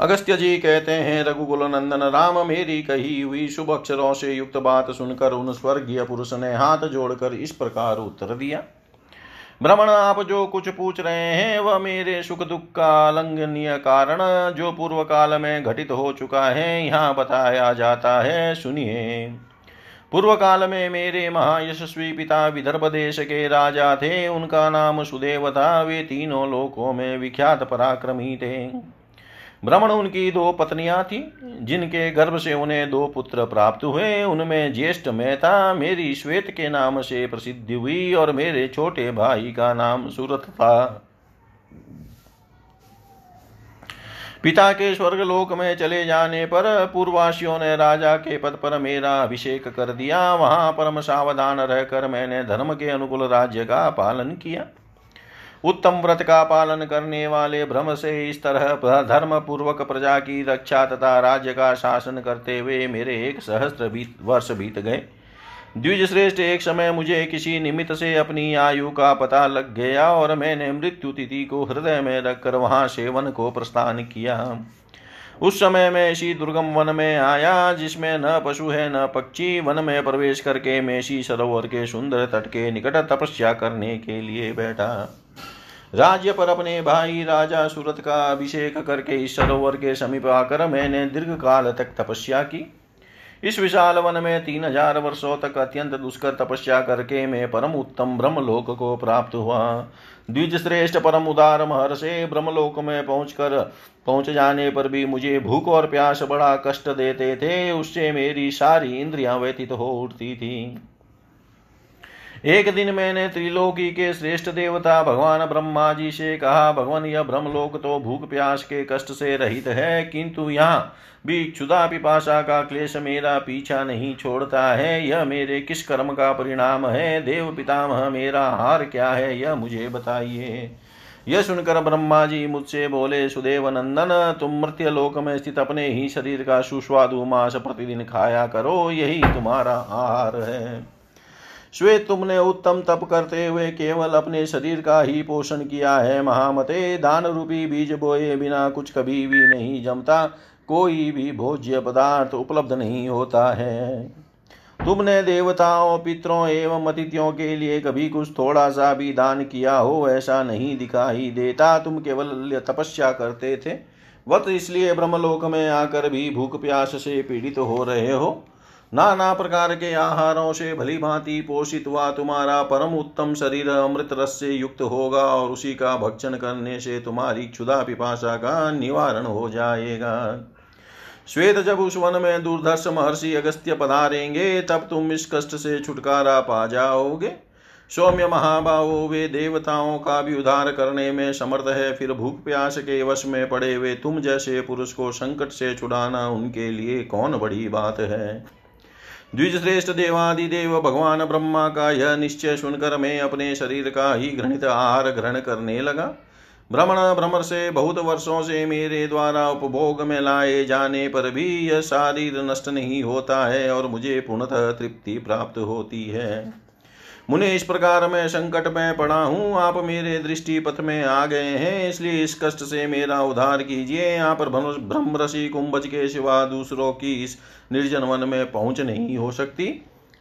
अगस्त्य जी कहते हैं, रघुकुल नंदन, राम मेरी कही हुई शुभ अक्षरों से युक्त बात सुनकर उन स्वर्गीय पुरुष ने हाथ जोड़कर इस प्रकार उत्तर दिया। भ्रमण आप जो कुछ पूछ रहे हैं, वह मेरे सुख दुख का अलंघनीय कारण जो पूर्व काल में घटित हो चुका है, यहाँ बताया जाता है। सुनिए। पूर्व काल में मेरे महायशस्वी पिता विदर्भ देश के राजा थे। उनका नाम सुदेव था। वे तीनों लोकों में विख्यात पराक्रमी थे। ब्राह्मण उनकी दो पत्नियाँ थी, जिनके गर्भ से उन्हें दो पुत्र प्राप्त हुए। उनमें ज्येष्ठ मेहता मेरी श्वेत के नाम से प्रसिद्धि हुई और मेरे छोटे भाई का नाम सूरत था। पिता के स्वर्गलोक में चले जाने पर पूर्वासियों ने राजा के पद पर मेरा अभिषेक कर दिया। वहाँ परम सावधान रहकर मैंने धर्म के अनुकूल राज्य का पालन किया। उत्तम व्रत का पालन करने वाले भ्रम से इस तरह धर्म पूर्वक प्रजा की रक्षा तथा राज्य का शासन करते हुए मेरे एक सहस्त्र बीत वर्ष बीत गए। द्विज श्रेष्ठ एक समय मुझे किसी निमित्त से अपनी आयु का पता लग गया और मैंने मृत्यु तिथि को हृदय में रखकर वहाँ सेवन को प्रस्थान किया। उस समय मैं इसी दुर्गम वन में आया, जिसमें न पशु है, न पक्षी। वन में प्रवेश करके मैं इसी सरोवर के सुंदर तट के निकट तपस्या करने के लिए बैठा। राज्य पर अपने भाई राजा सूरत का अभिषेक करके इस सरोवर के समीप आकर मैंने दीर्घ काल तक तपस्या की। इस विशाल वन में तीन हज़ार वर्षों तक अत्यंत दुष्कर तपस्या करके मैं परम उत्तम ब्रह्मलोक को प्राप्त हुआ। द्विज श्रेष्ठ परम उदार महर्षे ब्रह्मलोक में पहुंचकर, पहुँच जाने पर भी मुझे भूख और प्यास बड़ा कष्ट देते थे, उससे मेरी सारी इंद्रियाँ व्यतीत हो उठती थी। एक दिन मैंने त्रिलोकी के श्रेष्ठ देवता भगवान ब्रह्मा जी से कहा, भगवान, यह ब्रह्मलोक तो भूख प्यास के कष्ट से रहित है, किंतु यहाँ भी क्षुदा पिपाशा का क्लेश मेरा पीछा नहीं छोड़ता है। यह मेरे किस कर्म का परिणाम है? देव पितामह, मेरा हार क्या है? यह मुझे बताइए। यह सुनकर ब्रह्मा जी मुझसे बोले, सुदेव नंदन, तुम मृत्य लोक में स्थित अपने ही शरीर का सुस्वादु मास प्रतिदिन खाया करो, यही तुम्हारा आहार है। श्वेत तुमने उत्तम तप करते हुए केवल अपने शरीर का ही पोषण किया है, महामते। दान रूपी बीज बोए बिना कुछ कभी भी नहीं जमता, कोई भी भोज्य पदार्थ उपलब्ध नहीं होता है। तुमने देवताओं, पितरों एवं अतिथियों के लिए कभी कुछ थोड़ा सा भी दान किया हो, ऐसा नहीं दिखाई देता। तुम केवल तपस्या करते थे। वत इसलिए ब्रह्मलोक में आकर भी भूख प्यास से पीड़ित हो रहे हो। नाना प्रकार के आहारों से भली भांति पोषित हुआ तुम्हारा परम उत्तम शरीर अमृत रस से युक्त होगा और उसी का भक्षण करने से तुम्हारी क्षुदा पिपाशा का निवारण हो जाएगा। श्वेत जब उस वन में दूरदर्श महर्षि अगस्त्य पधारेंगे, तब तुम इस कष्ट से छुटकारा पा जाओगे। सौम्य महाबाहो वे देवताओं का भी उद्धार करने में समर्थ है, फिर भूख प्यास के वश में पड़े हुए तुम जैसे पुरुष को संकट से छुड़ाना उनके लिए कौन बड़ी बात है? द्विजश्रेष्ठ देवादिदेव भगवान ब्रह्मा का यह निश्चय सुनकर मैं अपने शरीर का ही घृणित आहार ग्रहण करने लगा। भ्रमण भ्रमर से बहुत वर्षों से मेरे द्वारा उपभोग में लाए जाने पर भी यह शारीर नष्ट नहीं होता है और मुझे पूर्णतः तृप्ति प्राप्त होती है। मुने इस प्रकार मैं संकट में पड़ा हूँ। आप मेरे दृष्टि पथ में आ गए हैं, इसलिए इस कष्ट से मेरा उद्धार कीजिए। यहाँ पर कुंभज के सिवा दूसरों की इस निर्जन वन में पहुँच नहीं हो सकती।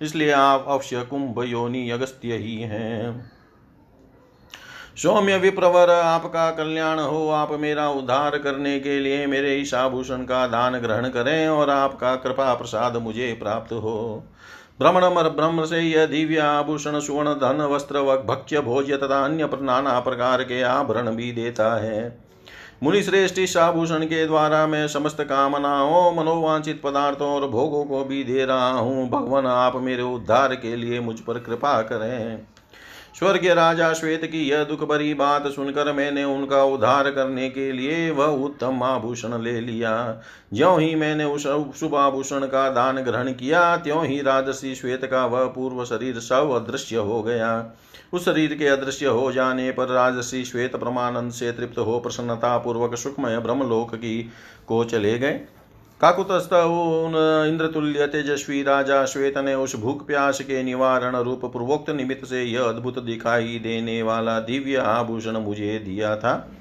इसलिए आप अवश्य कुंभ योनि अगस्त्य ही हैं। सौम्य विप्रवर, आपका कल्याण हो। आप मेरा उद्धार करने के लिए मेरे इस आभूषण का दान ग्रहण करें और आपका कृपा प्रसाद मुझे प्राप्त हो। भ्रमण ब्रह्म से यह दिव्य आभूषण सुवर्ण धन वस्त्र भक्ष्य भोज्य तथा अन्य नाना प्रकार के आभरण भी देता है। मुनि श्रेष्ठ इस आभूषण के द्वारा मैं समस्त कामनाओं, मनोवांछित पदार्थों और भोगों को भी दे रहा हूँ। भगवान, आप मेरे उद्धार के लिए मुझ पर कृपा करें। स्वर्गीय राजा श्वेत की यह दुख भरी बात सुनकर मैंने उनका उद्धार करने के लिए वह उत्तम आभूषण ले लिया। ज्यो ही मैंने उस शुभ आभूषण का दान ग्रहण किया, त्यों ही राजसी श्वेत का वह पूर्व शरीर सब अदृश्य हो गया। उस शरीर के अदृश्य हो जाने पर राजसी श्वेत प्रमानंद से तृप्त हो प्रसन्नता पूर्वक सुखमय ब्रह्मलोक की को चले गए। काकुतस्थ उन इंद्रतुल्य तेजस्वी राजा श्वेत ने उस भूख प्यास के निवारण रूप पूर्वोक्त निमित्त से यह अद्भुत दिखाई देने वाला दिव्य आभूषण मुझे दिया था।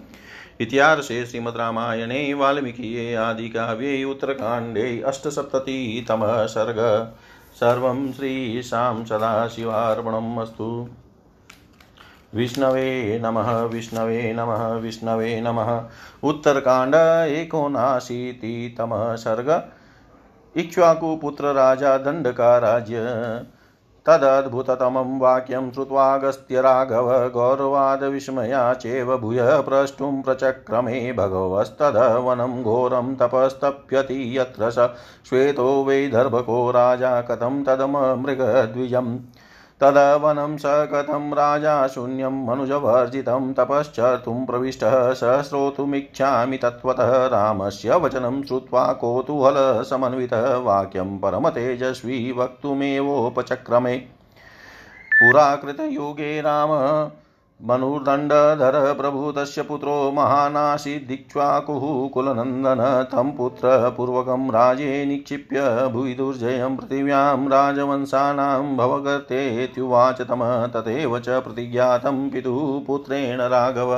इतिहासे श्रीमद्रामायणे वाल्मीकिये आदिकाव्ये उत्तरकाण्डे, अष्टसप्ततितमः सर्ग। सर्वं श्रीशां सदाशिवार्पणम् अस्तु। विष्णवे नमः विष्णवे नमः विष्णवे नमः। उत्तरकाण्ड एकोनाशीतितमः सर्ग इक्ष्वाकुपुत्र राजा दण्डका राज्य तदद्भुततमं वाक्यं श्रुत्वागस्त्य राघव गौरवादविस्मया चेव भूयः प्रष्टुं प्रचक्रमे भगवस्तदवनं घोरं तपस्तप्यति यत्र स श्वेतो वैदर्भको राजा कथं तदममृगद्विजम् तदवनं स कथं राजा शून्यं मनुजवर्जितं तपश्चर्तुं प्रविष्टः स श्रोतुमिच्छामि तत्त्वतः रामस्य वचनं श्रुत्वा कौतूहलसमन्वितः वाक्यं परमतेजस्वी वक्तुमेवोपचक्रमे। पुराकृतयुगे राम मनुर्दण्डधर प्रभु तस्य पुत्रो महानासीदिक्ष्वाकुः कुलनन्दन तं पुत्रपूर्वकं राजे निक्षिप्य भुवि दुर्जयं पृथिव्यां राजवंशानां भवगतेत्युवाच तम तथैव च प्रतिज्ञातं पितुः पुत्रेण राघव।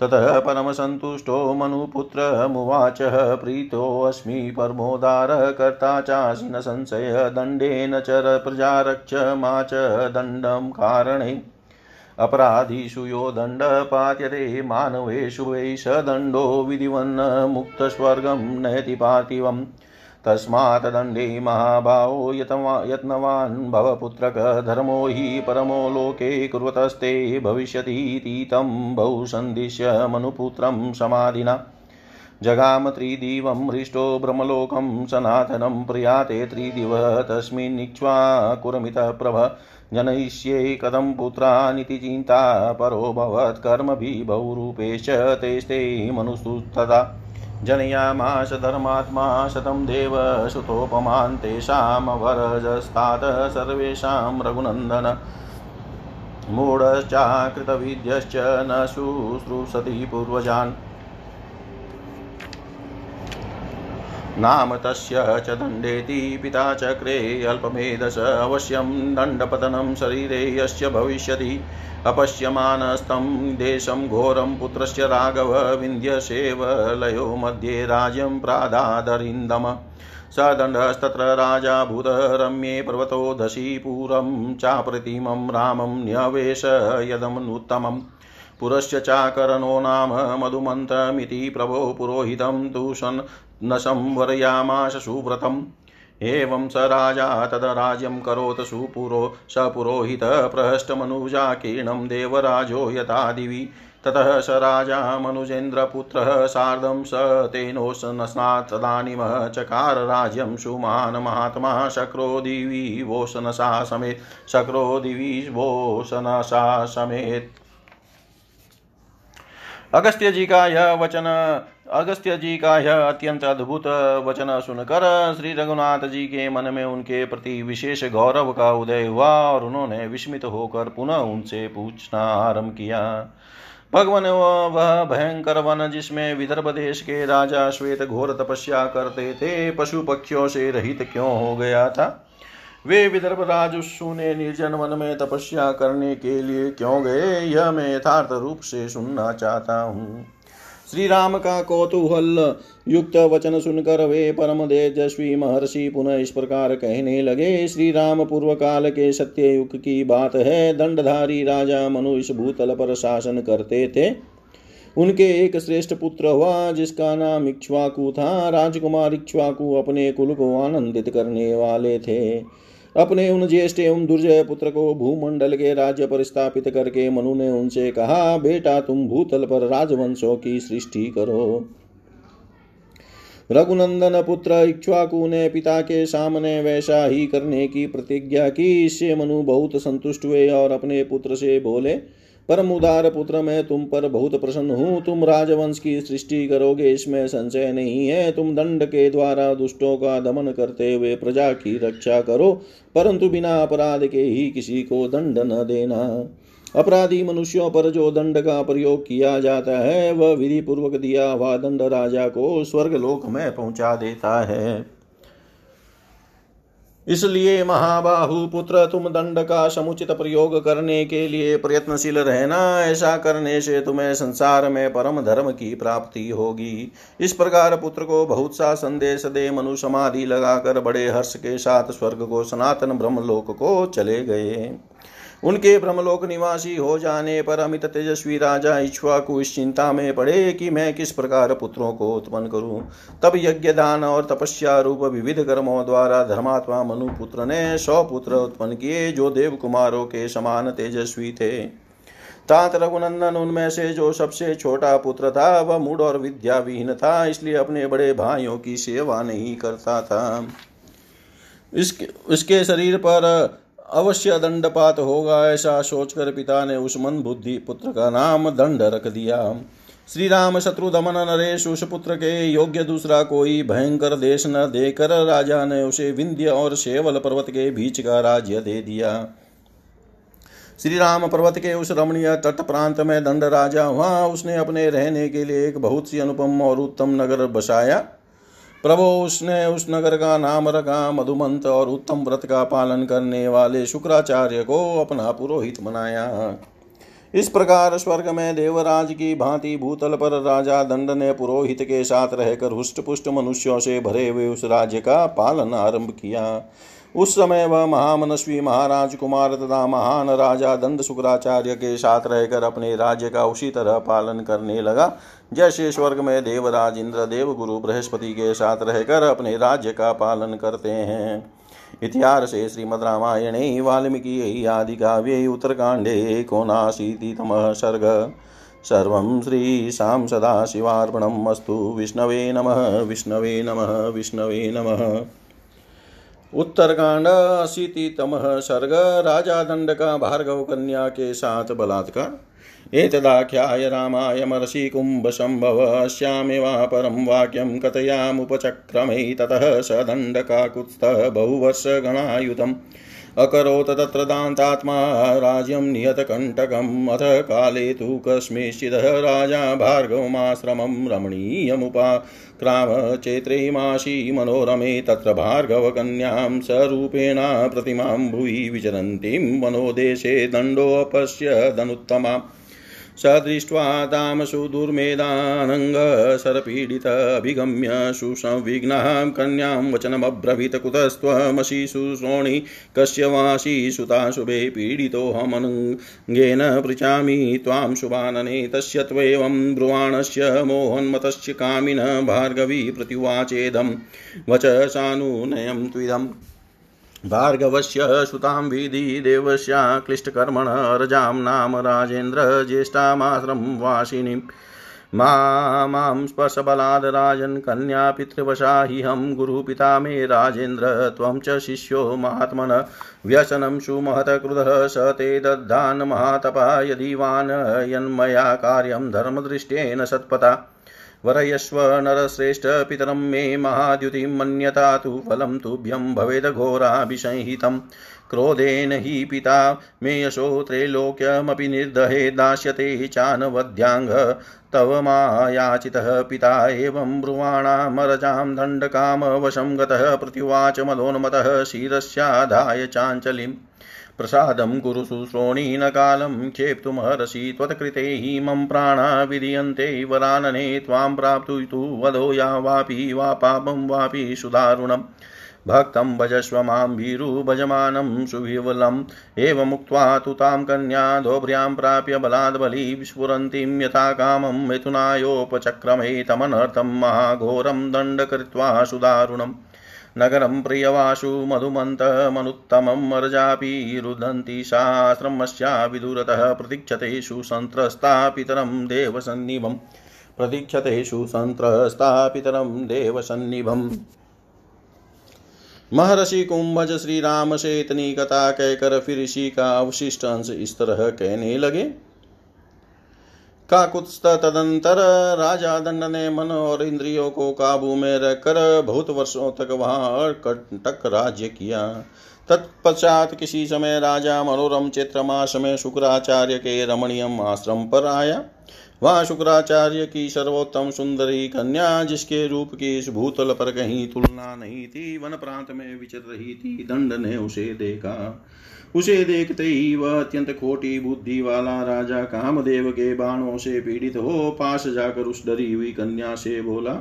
ततः परमसन्तुष्टो मनुपुत्रमुवाच प्रीतोऽस्मि परमोदारकर्ता चासि न संशय दण्डेन चर प्रजारक्ष मा च दण्डं कारणे। अपराधीषु यो दण्ड पात्यते मानवेषु वै स दण्डो विधिवन्न मुक्तस्वर्गं नयति पार्थिवम्। तस्मात् दण्डे महाभावो यत्नवान् भवपुत्रक हि परमो लोके कुर्वतस्ते भविष्यतीति तं बहु सन्दिश्य मनुपुत्रं समाधिना। जगाम त्रिदिवं हृष्टो ब्रह्मलोकं सनातनं प्रयाते त्रिदिवः तस्मिन्निक्ष्वाकुरमितः प्रभ जनयिष्ये कथं पुत्रानिति चिन्ता, परो भवत्कर्मभिः बहुरूपेश तेस्ते मनुस्तुस्तदा जनयामास धर्मात्मा शतं देव, सुतोपमान् तेषामवरजस्तात् सर्वेषां रघुनन्दन। मूढश्चाकृतविद्यश्च न शुश्रूषति पूर्वजान्। नाम तस्य च दण्डेति पिता चक्रे अल्पमेधस अवश्यं दण्डपतनं शरीरे यस्य भविष्यति। अपश्यमानस्तं देशं घोरं पुत्रस्य राघव विन्ध्यसेवलयो मध्ये राज्यं प्रादादरिन्दम। स दण्डस्तत्र राजा भूतरम्ये पर्वतोदशी पुरं चाप्रतिमं रामं न्यवेश यदमनुत्तमम् पुरश्च चाकरणो नाम मधुमन्तमिति प्रभो पुरोहितं तु सन् न संवरयामाश सुव्रतम् एवं स राजा तदराज्यं करोत् सुपुरो स पुरोहितः प्रहष्टमनुजाकीर्णं देवराजो यथा दिवि ततः स राजा मनुजेन्द्रपुत्रः सार्धं स तेनोशनस्नात् तदानीमः चकार राज्यं सुमान् महात्मा शक्रो दिवि वोशनसा समेत शक्रो दिवि वोशनसा समेत। अगस्त्य जी का यह वचन अगस्त्य जी का यह अत्यंत अद्भुत वचन सुनकर श्री रघुनाथ जी के मन में उनके प्रति विशेष गौरव का उदय हुआ और उन्होंने विस्मित होकर पुनः उनसे पूछना आरंभ किया। भगवान, वह भयंकर वन जिसमें विदर्भ देश के राजा श्वेत घोर तपस्या करते थे, पशु पक्षियों से रहित क्यों हो गया था? वे विदर्भ राज ने निर्जन वन में तपस्या करने के लिए क्यों गए, यह मैं यथार्थ रूप से सुनना चाहता हूँ। श्री राम का कौतूहल युक्त वचन सुनकर वे परम तेजस्वी महर्षि पुनः इस प्रकार कहने लगे श्री राम पूर्व काल के सत्य युग की बात है। दंडधारी राजा मनु इस भूतल पर शासन करते थे। उनके एक श्रेष्ठ पुत्र हुआ, जिसका नाम इक्ष्वाकु था। राजकुमार इक्ष्वाकु अपने कुल को आनंदित करने वाले थे। अपने उन ज्येष्ठ एवं दुर्जय पुत्र को भूमंडल के राज्य पर स्थापित करके मनु ने उनसे कहा, बेटा, तुम भूतल पर राजवंशों की सृष्टि करो। रघुनंदन पुत्र इक्ष्वाकु ने पिता के सामने वैसा ही करने की प्रतिज्ञा की। इससे मनु बहुत संतुष्ट हुए और अपने पुत्र से बोले परम उदार पुत्र, मैं तुम पर बहुत प्रसन्न हूँ। तुम राजवंश की सृष्टि करोगे, इसमें संशय नहीं है। तुम दंड के द्वारा दुष्टों का दमन करते हुए प्रजा की रक्षा करो, परंतु बिना अपराध के ही किसी को दंड न देना। अपराधी मनुष्यों पर जो दंड का प्रयोग किया जाता है, वह विधि पूर्वक दिया हुआ दंड राजा को स्वर्ग लोक में पहुँचा देता है। इसलिए महाबाहु पुत्र, तुम दंड का समुचित प्रयोग करने के लिए प्रयत्नशील रहना। ऐसा करने से तुम्हें संसार में परम धर्म की प्राप्ति होगी। इस प्रकार पुत्र को बहुत सा संदेश दे मनु समाधि लगाकर बड़े हर्ष के साथ स्वर्ग को सनातन ब्रह्मलोक को चले गए। उनके ब्रह्मलोक निवासी हो जाने पर अमित तेजस्वी राजा इच्छुआ इस चिंता में पड़े कि मैं किस प्रकार पुत्रों को उत्पन्न करूँ। तब यज्ञ दान और तपस्या रूप विविध कर्मों द्वारा धर्मात्मा मनु पुत्र ने सौ पुत्र उत्पन्न किए जो देव कुमारों के समान तेजस्वी थे। तात रघुनंदन उनमें से जो सबसे छोटा पुत्र था, वह मूड और विद्या विहीन था, इसलिए अपने बड़े भाइयों की सेवा नहीं करता था। इसके, उसके शरीर पर अवश्य दंडपात होगा, ऐसा सोचकर पिता ने उस मन बुद्धि पुत्र का नाम दंड रख दिया। श्री राम शत्रु दमन नरेश, उस पुत्र के योग्य दूसरा कोई भयंकर देश न देकर राजा ने उसे विंध्य और शेवल पर्वत के बीच का राज्य दे दिया। श्री राम पर्वत के उस रमणीय तट प्रांत में दंड राजा हुआ। उसने अपने रहने के लिए एक बहुत सी अनुपम और उत्तम नगर बसाया। प्रभु, उसने उस नगर का नाम रखा, मधुमंत और उत्तम व्रत का पालन करने वाले शुक्राचार्य को अपना पुरोहित बनाया। इस प्रकार स्वर्ग में देवराज की भांति भूतल पर राजा दंड ने पुरोहित के साथ रहकर हुष्ट पुष्ट मनुष्यों से भरे हुए उस राज्य का पालन आरंभ किया। उस समय वह महामनस्वी महाराज कुमार तथा महान राजा दंड शुक्राचार्य के साथ रहकर अपने राज्य का उसी तरह पालन करने लगा। जैसे स्वर्ग में देवराज इंद्र देव गुरु बृहस्पति के साथ रहकर अपने राज्य का पालन करते हैं। इतिहास इतिहासे श्रीमद् रामायणे, वाल्मीकि आदिकाव्ये उत्तरकाण्डे एकोनाशीतितमः सर्ग सर्वं श्रीशां सदाशिवार्पणम् अस्तु। विष्णवे नमः विष्णवे नमः विष्णवे नमः। उत्तरकांड, अशीतितमः, सर्ग राजा दंड का भार्गव कन्या के साथ बलात्कार। एतदाख्याय रामाय महर्षि कुम्भशम्भव परं वाक्यं कथयामुपचक्रमे, ततः स दण्डकाकुत्स्थः बहुवर्षगणायुतम्। अकरोत् तत्र दान्तात्मा राज्यं नियतकण्टकम् अथ काले तु कस्मिंश्चिदः राजा भार्गवमाश्रमं रमणीयमुपाक्राम चैत्रेमाशी मनोरमे तत्र भार्गवकन्यां सरूपेण प्रतिमां भुवि विचरन्तीं। मनोदेशे दण्डोऽपश्य दनुत्तमाम् स दृष्ट्वा तामसु दुर्मेधानङ्गशरपीडितभिगम्य सुसंविघ्नः कन्यां वचनमब्रवीत कुतस्त्वमशिषु श्रोणि कस्य वासी सुता शुभे पीडितोऽहमनुङ्गेन पृच्छामि त्वां शुभानने तस्य त्वेवं ब्रुवाणस्य मोहन्मतस्य कामिन भार्गवी प्रत्युवाचेदं वच सानुनयं त्विदम् भार्गवस्य सुतां विधि देवस्या क्लिष्टकर्मण रजां नाम राजेन्द्र ज्येष्ठामाश्रं वासिनीं। मा स्पर्शबलाद् राजन् कन्या पितृवशा हि हम गुरुपिता मे राजेन्द्र, त्वं च शिष्यो महात्मन। व्यसनं सुमहत्कृतः स ते दद्धान् महातपा यदि वान् यन्मया कार्यं धर्मदृष्टेन सत्पथा वरयस्व नरश्रेष्ठ पितरं मे महाद्युतिं मन्यता तु फलं तुभ्यं भवेदघोराभिसंहितं। क्रोधेन हि पिता मे यशो त्रैलोक्यमपि निर्दहे दास्यते चानवध्याङ्ग तव मायाचितः पिता एवं ब्रुवाणामरजां दण्डकामवशं गतः प्रत्युवाच मलोन्मतः शिरस्याधाय चाञ्चलिम्। प्रसादं कुरुषु श्रोणीनकालं क्षेप्तुमर्हसि त्वत्कृते हि मम प्राणा विधीयन्ते वरानने त्वां प्राप्तुतु वधो या वापि वा पापं वापि सुदारुणम्। भक्तं भजस्व माँ भीरु सुविवलम् एवमुक्त्वा तु तां कन्या दोभ्र्यां प्राप्य बलाद् बली विस्फुरन्तीं यथा कामं मिथुनायोपचक्रमे तमनर्थं महाघोरं दण्ड कृत्वा सुदारुणम्। नगरं प्रियवासु मधुमन्तमनुत्तमम् अर्जापि रुदन्ति शास्त्रमस्या विदुरतः प्रतीक्षते सुसन्त्रस्तापितरं देवसन्निभम् प्रतीक्षते सुसन्त्रस्तापितरं देवसन्निभम् महर्षि कुंभज श्री राम से इतनी कथा कहकर फिर ऋषि का अवशिष्ट अंश इस तरह कहने लगे। काकुत्स्थ तदंतर राजा दंड ने मन और इंद्रियों को काबू में रखकर बहुत वर्षों तक वहाँ कंटक राज्य किया। तत्पश्चात किसी समय राजा मनोरम चैत्र मास में शुक्राचार्य के रमणीयम आश्रम पर आया। वहाँ शुक्राचार्य की सर्वोत्तम सुंदरी कन्या, जिसके रूप की इस भूतल पर कहीं तुलना नहीं थी, वन प्रांत में विचर रही थी, दंड ने उसे देखा। उसे देखते ही वह अत्यंत खोटी बुद्धि वाला राजा कामदेव के बाणों से पीड़ित हो पास जाकर उस डरी हुई कन्या से बोला,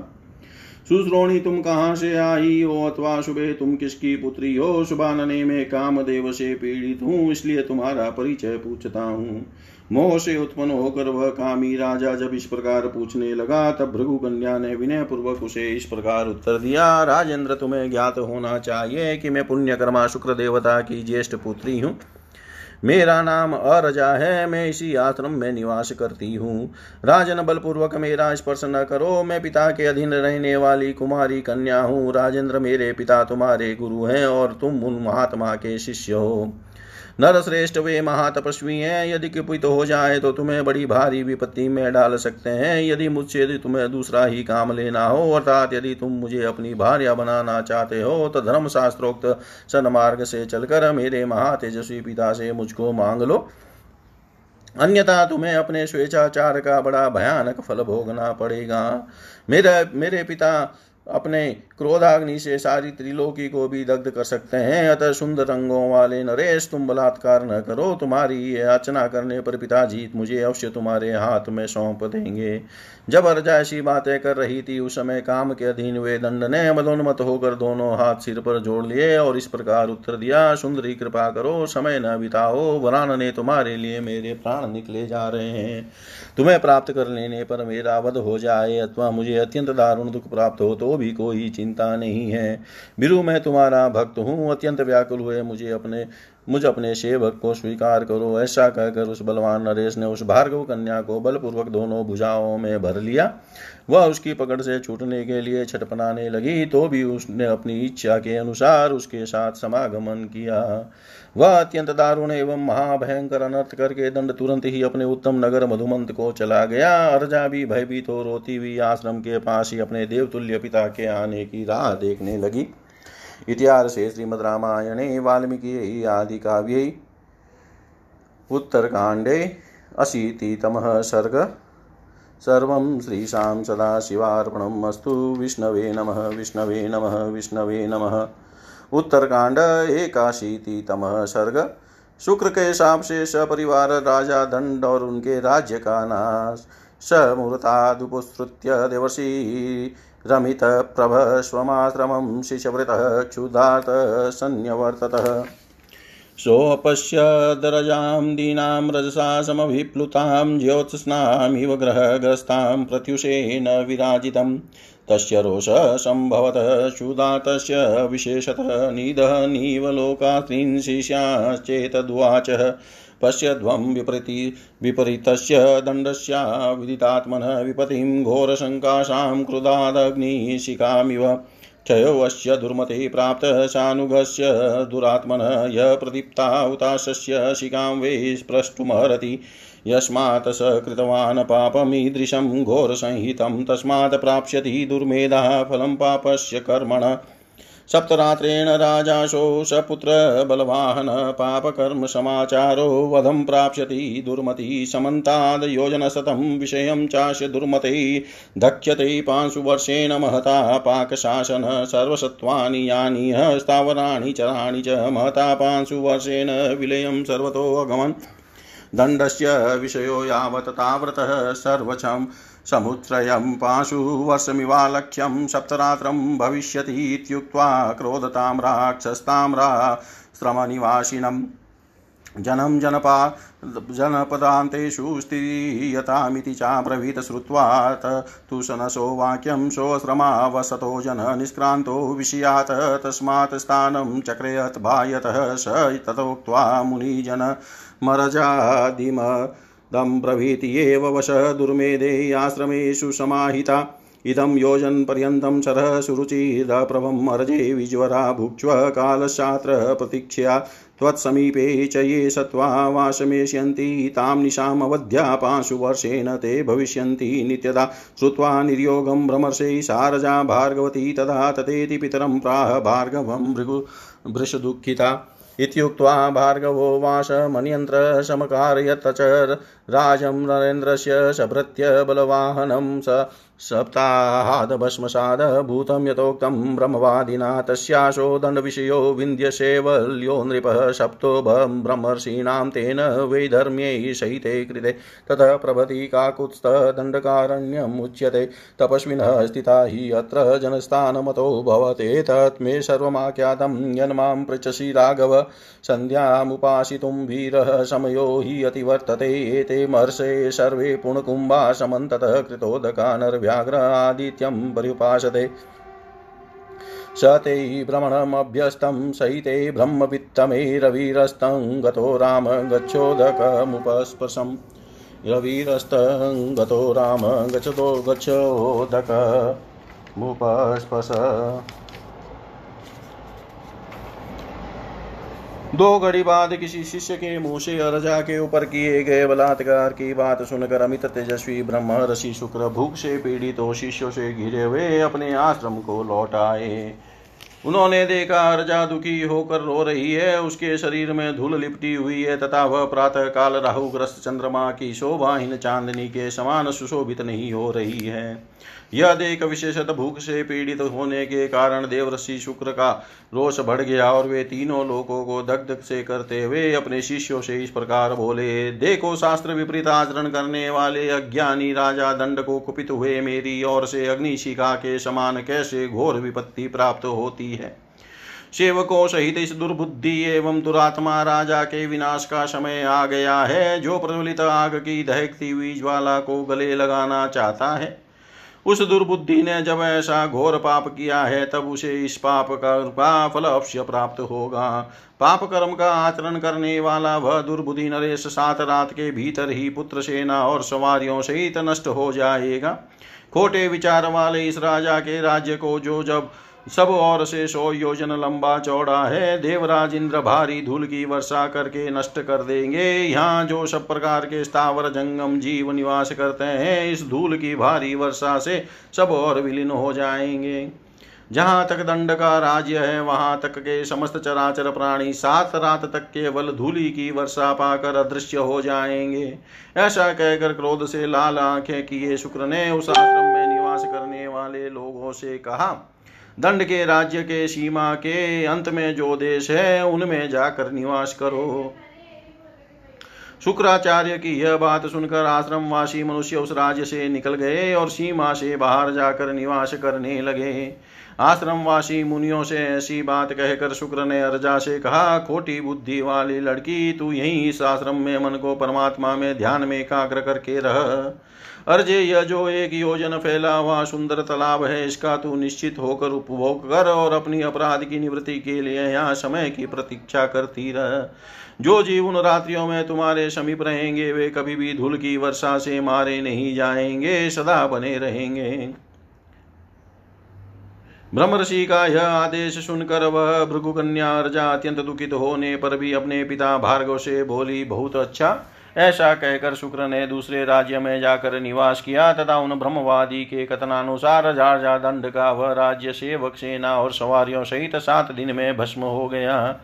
सुश्रोणी, तुम कहाँ से आई हो अथवा सुबह तुम किसकी पुत्री हो? सुबानने में कामदेव से पीड़ित हूँ, इसलिए तुम्हारा परिचय पूछता हूँ। मोह से उत्पन्न होकर वह कामी राजा जब इस प्रकार पूछने लगा, तब भृगु कन्या ने विनय पूर्वक उसे इस प्रकार उत्तर दिया, राजेंद्र, तुम्हें ज्ञात होना चाहिए कि मैं पुण्यकर्मा शुक्र देवता की ज्येष्ठ पुत्री हूँ। मेरा नाम अरजा है, मैं इसी आश्रम में निवास करती हूँ। राजन, बलपूर्वक मेरा स्पर्श न करो, मैं पिता के अधीन रहने वाली कुमारी कन्या हूँ। राजेंद्र, मेरे पिता तुम्हारे गुरु हैं और तुम उन महात्मा के शिष्य हो। नर श्रेष्ठ वे महातपस्वी हैं। यदि कुपित हो जाए तो तुम्हें बड़ी भारी विपत्ति में डाल सकते हैं। यदि मुझसे यदि तुम्हें दूसरा ही काम लेना हो, अर्थात यदि तुम मुझे अपनी भार्या बनाना चाहते हो तो धर्म शास्त्रोक्त सन्मार्ग से चलकर मेरे महातेजस्वी पिता से मुझको मांग लो। अन्यथा तुम्हें अपने स्वेच्छाचार का बड़ा भयानक फल भोगना पड़ेगा। मेरे मेरे पिता अपने क्रोधाग्नि से सारी त्रिलोकी को भी दग्ध कर सकते हैं। अतः सुंदर रंगों वाले नरेश, तुम बलात्कार न करो। तुम्हारी ये याचना करने पर पिताजी मुझे अवश्य तुम्हारे हाथ में सौंप देंगे। जब अर्जा ऐसी बातें कर रही थी, उस समय काम के अधीन वे दंड ने मदोन्मत होकर दोनों हाथ सिर पर जोड़ लिए और इस प्रकार उत्तर दिया, सुंदरी, कृपा करो, समय न बिताओ, वरान ने तुम्हारे लिए मेरे प्राण निकले जा रहे हैं। तुम्हें प्राप्त कर लेने पर मेरा वध हो जाए अथवा मुझे अत्यंत दारुण दुख प्राप्त हो तो भी कोई चिंता नहीं है। बिरु, मैं तुम्हारा भक्त हूँ। अत्यंत व्याकुल हुए मुझे अपने मुझ अपने सेवक को स्वीकार करो, ऐसा कहकर उस बलवान नरेश ने उस भार्गव कन्या को बलपूर्वक दोनों भुजाओं में भर लिया। वह उसकी पकड़ से छूटने के लिए छटपनाने लगी तो भी उसने अपनी इच्छा के अनुसार उसके साथ समागमन किया। वह अत्यंत दारुण एवं महाभयंकर अनर्थ करके दंड तुरंत ही अपने उत्तम नगर मधुमंत को चला गया। अर्जा भी भयभीत हो रोती हुई आश्रम के पास ही अपने देवतुल्य पिता के आने की राह देखने लगी। इतिहासे श्रीमद्रामायणे वाल्मीकि आदिकाव्यै उत्तरकाण्डे अशीतितमः सर्ग। सर्वं श्रीशां सदाशिवार्पणम् अस्तु। विष्णवे नमः विष्णवे नमः विष्णवे नमः। उत्तरकांड एकाशीतितमः सर्ग। शुक्र के साप से सपरिवार राजा दंड और उनके राज्य का नाश समूर्तादुपुसृत्य देवर्षि। रमितप्रभस्वमाश्रमं शिशवृतः क्षुधार्त सन्न्यवर्ततः। सोऽपश्यदरजां दीनां रजसा समभिप्लुतां ज्योत्स्नामिव ग्रहग्रस्तां प्रत्युषेण विराजितं। तस्य रोषः सम्भवतः क्षुधातस्य विशेषतः निदहनीव लोकास्त्रीन् शिष्याश्चेतद्वाचः। पश्यध्वं विपरीति विपरीतस्य दण्डस्या विदितात्मनः विपतिं घोरशङ्काशां क्रुधादग्निशिखामिव। क्षयोऽस्य दुर्मते प्राप्तः सानुगस्य दुरात्मनः य प्रदीप्ता उताशस्य शिखां वै स्प्रष्टुमहरति यस्मात् स कृतवान् पापमीदृशं घोरसंहितं, तस्मात् प्राप्स्यति दुर्मेधा फलं पापस्य कर्मण। सप्तरात्रेण राजाशो सपुत्र बलवाहन पापकर्म समाचारो वधं प्राप्स्यति दुर्मति समन्ताद् योजनशतं विषयं चास्य दुर्मते। धक्ष्यते पांशुवर्षेण महता पाकशासन, सर्वसत्त्वानि यानि स्थावराणि चराणि च महता पांशुवर्षेण विलयं सर्वतोऽगमन्। दण्डस्य विषयो यावत् ताव्रतः सर्वचं समुत्रयं पाशुवर्षमिवालक्ष्यं सप्तरात्रं भविष्यति इत्युक्त्वा क्रोधतां राक्षस्ताम्रा श्रमनिवासिनम्। जनं जनपा जनपदान्तेषु स्थियतामिति चाब्रवीत श्रुत्वा तुशनसो वाक्यं सोऽश्रमावसतो जन निष्क्रान्तो विषयात्। तस्मात् स्थानं चक्रयत् भायतः स तथोक्त्वा मुनिजन मरजादिमदं प्रभृति एव वश दुर्मेधे आश्रमेषु समाहिता। इदं योजनपर्यन्तं सरः सुरुचिरप्रभम् अर्जे विज्वरा भुक्ष्व कालशात्र प्रतीक्षया। त्वत्समीपे च ये सत्त्वा वासमेष्यन्ति तां निशामवध्या पांशुवर्षेण ते भविष्यन्ति नित्यदा। श्रुत्वा निर्योगं भ्रमर्षे सारजा भार्गवती तदा ततेति पितरं प्राह भार्गवं भृगु भृशदुःखिता। इत्युक्त्वा भार्गवो वासमन्यन्त्र समकारयत् च राजं नरेन्द्रस्य सभृत्य बलवाहनं स सप्ताहादभस्मसाद भूतं यथोक्तं ब्रह्मवादिना तस्याशो दण्डविषयो विन्द्यसेवल्यो नृपः सप्तो ब्रह्मर्षीणां तेन वैधर्म्यै सहिते कृते। ततः प्रभति काकुत्स्थदण्डकारण्यमुच्यते तपस्विनः स्थिता हि अत्र जनस्थानमतो भवते। तत् मे सर्वमाख्यातं यन्मां पृच्छसि राघव। सन्ध्यामुपासितुं वीरः समयो हि अतिवर्तते। एते महर्षे सर्वे पुणकुम्भा समन्ततः कृतोदका नर्व्य व्याघ्र आदित्यं पर्युपासते स ते भ्रमणमभ्यस्तं सहिते ब्रह्मवित्तमे गतो राम गच्छोदकमुपस्पशम् रविरस्तं गतो राम गच्छतो गच्छोदकमुपस्पश दो घड़ी बाद किसी शिष्य के मुँह से अरजा के ऊपर किए गए बलात्कार की बात सुनकर अमित तेजस्वी ब्रह्म ऋषि, शुक्र, भूख से पीड़ित तो शिष्यों से घिरे हुए अपने आश्रम को लौट आए। उन्होंने देखा अर्जा दुखी होकर रो रही है, उसके शरीर में धूल लिपटी हुई है, तथा वह प्रातः काल राहुग्रस्त चंद्रमा की शोभाहीन चांदनी के समान सुशोभित नहीं हो रही है। यह देख विशेषत भूख से पीड़ित होने के कारण देवऋषि शुक्र का रोष बढ़ गया और वे तीनों लोगों को दग्ध से करते हुए अपने शिष्यों से इस प्रकार बोले, देखो शास्त्र विपरीत आचरण करने वाले अज्ञानी राजा दंड को कुपित हुए मेरी ओर से अग्निशिखा के समान कैसे घोर विपत्ति प्राप्त होती है। सेवकों सहित इस दुर्बुद्धि एवं दुरात्मा राजा के विनाश का समय आ गया है, जो प्रज्वलित आग की दहकती हुई ज्वाला को गले लगाना चाहता है। उस दुर्बुद्धि ने जब ऐसा घोर पाप किया है, तब उसे इस पाप का फल अवश्य प्राप्त होगा। पाप कर्म का आचरण करने वाला वह दुर्बुद्धि नरेश सात रात के भीतर ही पुत्र सेना और सवारियों सहित नष्ट हो जाएगा। खोटे विचार वाले इस राजा के राज्य को जो जब सब और से सौ योजन लंबा चौड़ा है। देवराज इंद्र भारी धूल की वर्षा करके नष्ट कर देंगे। यहाँ जो सब प्रकार के स्थावर जंगम जीव निवास करते हैं, इस धूल की भारी वर्षा से सब और विलीन हो जाएँगे। जहाँ तक दंड का राज्य है, वहाँ तक के समस्त चराचर प्राणी सात रात तक केवल धूलि की वर्षा पाकर अदृश्य हो जाएँगे। ऐसा कहकर क्रोध से लाल आँखें किए शुक्र ने उस आश्रम में निवास करने वाले लोगों से कहा दंड के राज्य के सीमा के अंत में जो देश है, उनमें जाकर निवास करो। शुक्राचार्य की यह बात सुनकर आश्रमवासी मनुष्य उस राज्य से निकल गए और सीमा से बाहर जाकर निवास करने लगे। आश्रमवासी मुनियों से ऐसी बात कहकर शुक्र ने अर्जा से कहा, खोटी बुद्धि वाली लड़की, तू यही इस आश्रम में मन को परमात्मा में ध्यान में एकाग्र करके रह। अर्जे यह जो एक योजन फैला हुआ सुंदर तालाब है, इसका तू निश्चित होकर उपभोग कर और अपनी अपराध की निवृत्ति के लिए यहाँ समय की प्रतीक्षा करती रह। जो जीव उन रात्रियों में तुम्हारे समीप रहेंगे, वे कभी भी धूल की वर्षा से मारे नहीं जाएँगे, सदा बने रहेंगे। ब्रह्मषि का यह आदेश सुनकर वह भृगुकन्या अर्जा अत्यंत दुखित होने पर भी अपने पिता भार्गव से बोली, बहुत अच्छा ऐसा कहकर शुक्र ने दूसरे राज्य में जाकर निवास किया, तथा उन ब्रह्मवादी के कथनानुसार जा दंड का वह राज्य सेवक, सेना और सवारियों सहित सात दिन में भस्म हो गया।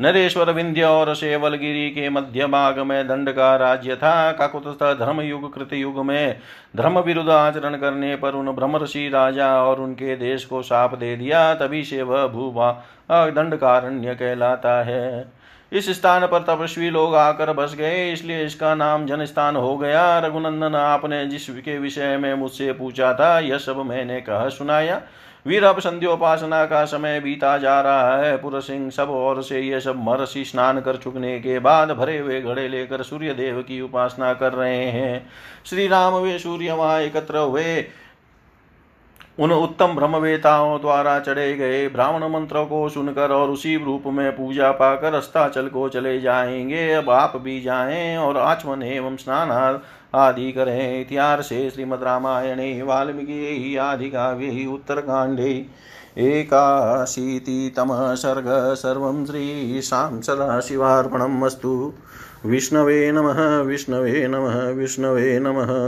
नरेश्वर विंध्य और सेवलगिरी के मध्य भाग में दंड का राज्य था। काकुत धर्म युग कृत युग में धर्म विरुद्ध आचरण करने पर उन ब्रह्मषि राजा और उनके देश को साप दे दिया, तभी से वह भूभा दंड कारण्य कहलाता है। इस स्थान पर तपस्वी लोग आकर बस गए, इसलिए इसका नाम जन स्थान हो गया। रघुनंदन आपने जिस के विषय में मुझसे पूछा था, यह सब मैंने कह सुनाया। वीर अब संध्योपासना का समय बीता जा रहा है। पुर सिंह सब और से ये सब महर्षि स्नान कर चुकने के बाद भरे हुए घड़े लेकर सूर्य देव की उपासना कर रहे हैं। श्री राम वे सूर्य वहाँ एकत्र हुए। उन उत्तम ब्रह्मवेताओं द्वारा चढ़े गए ब्राह्मण मंत्रों को सुनकर और उसी रूप में पूजा पाकर अस्ताचल को चले जाएँगे। अब आप भी जाएँ और आचमन एवं स्नान आदि करें। इतिहास से श्रीमद रामायणे, वाल्मीकि आदि काव्ये उत्तरकाण्डे एकाशीतितमः सर्ग सर्वं श्रीशां सदाशिवार्पणम् अस्तु। विष्णवे नमः विष्णवे नमः विष्णवे नमः।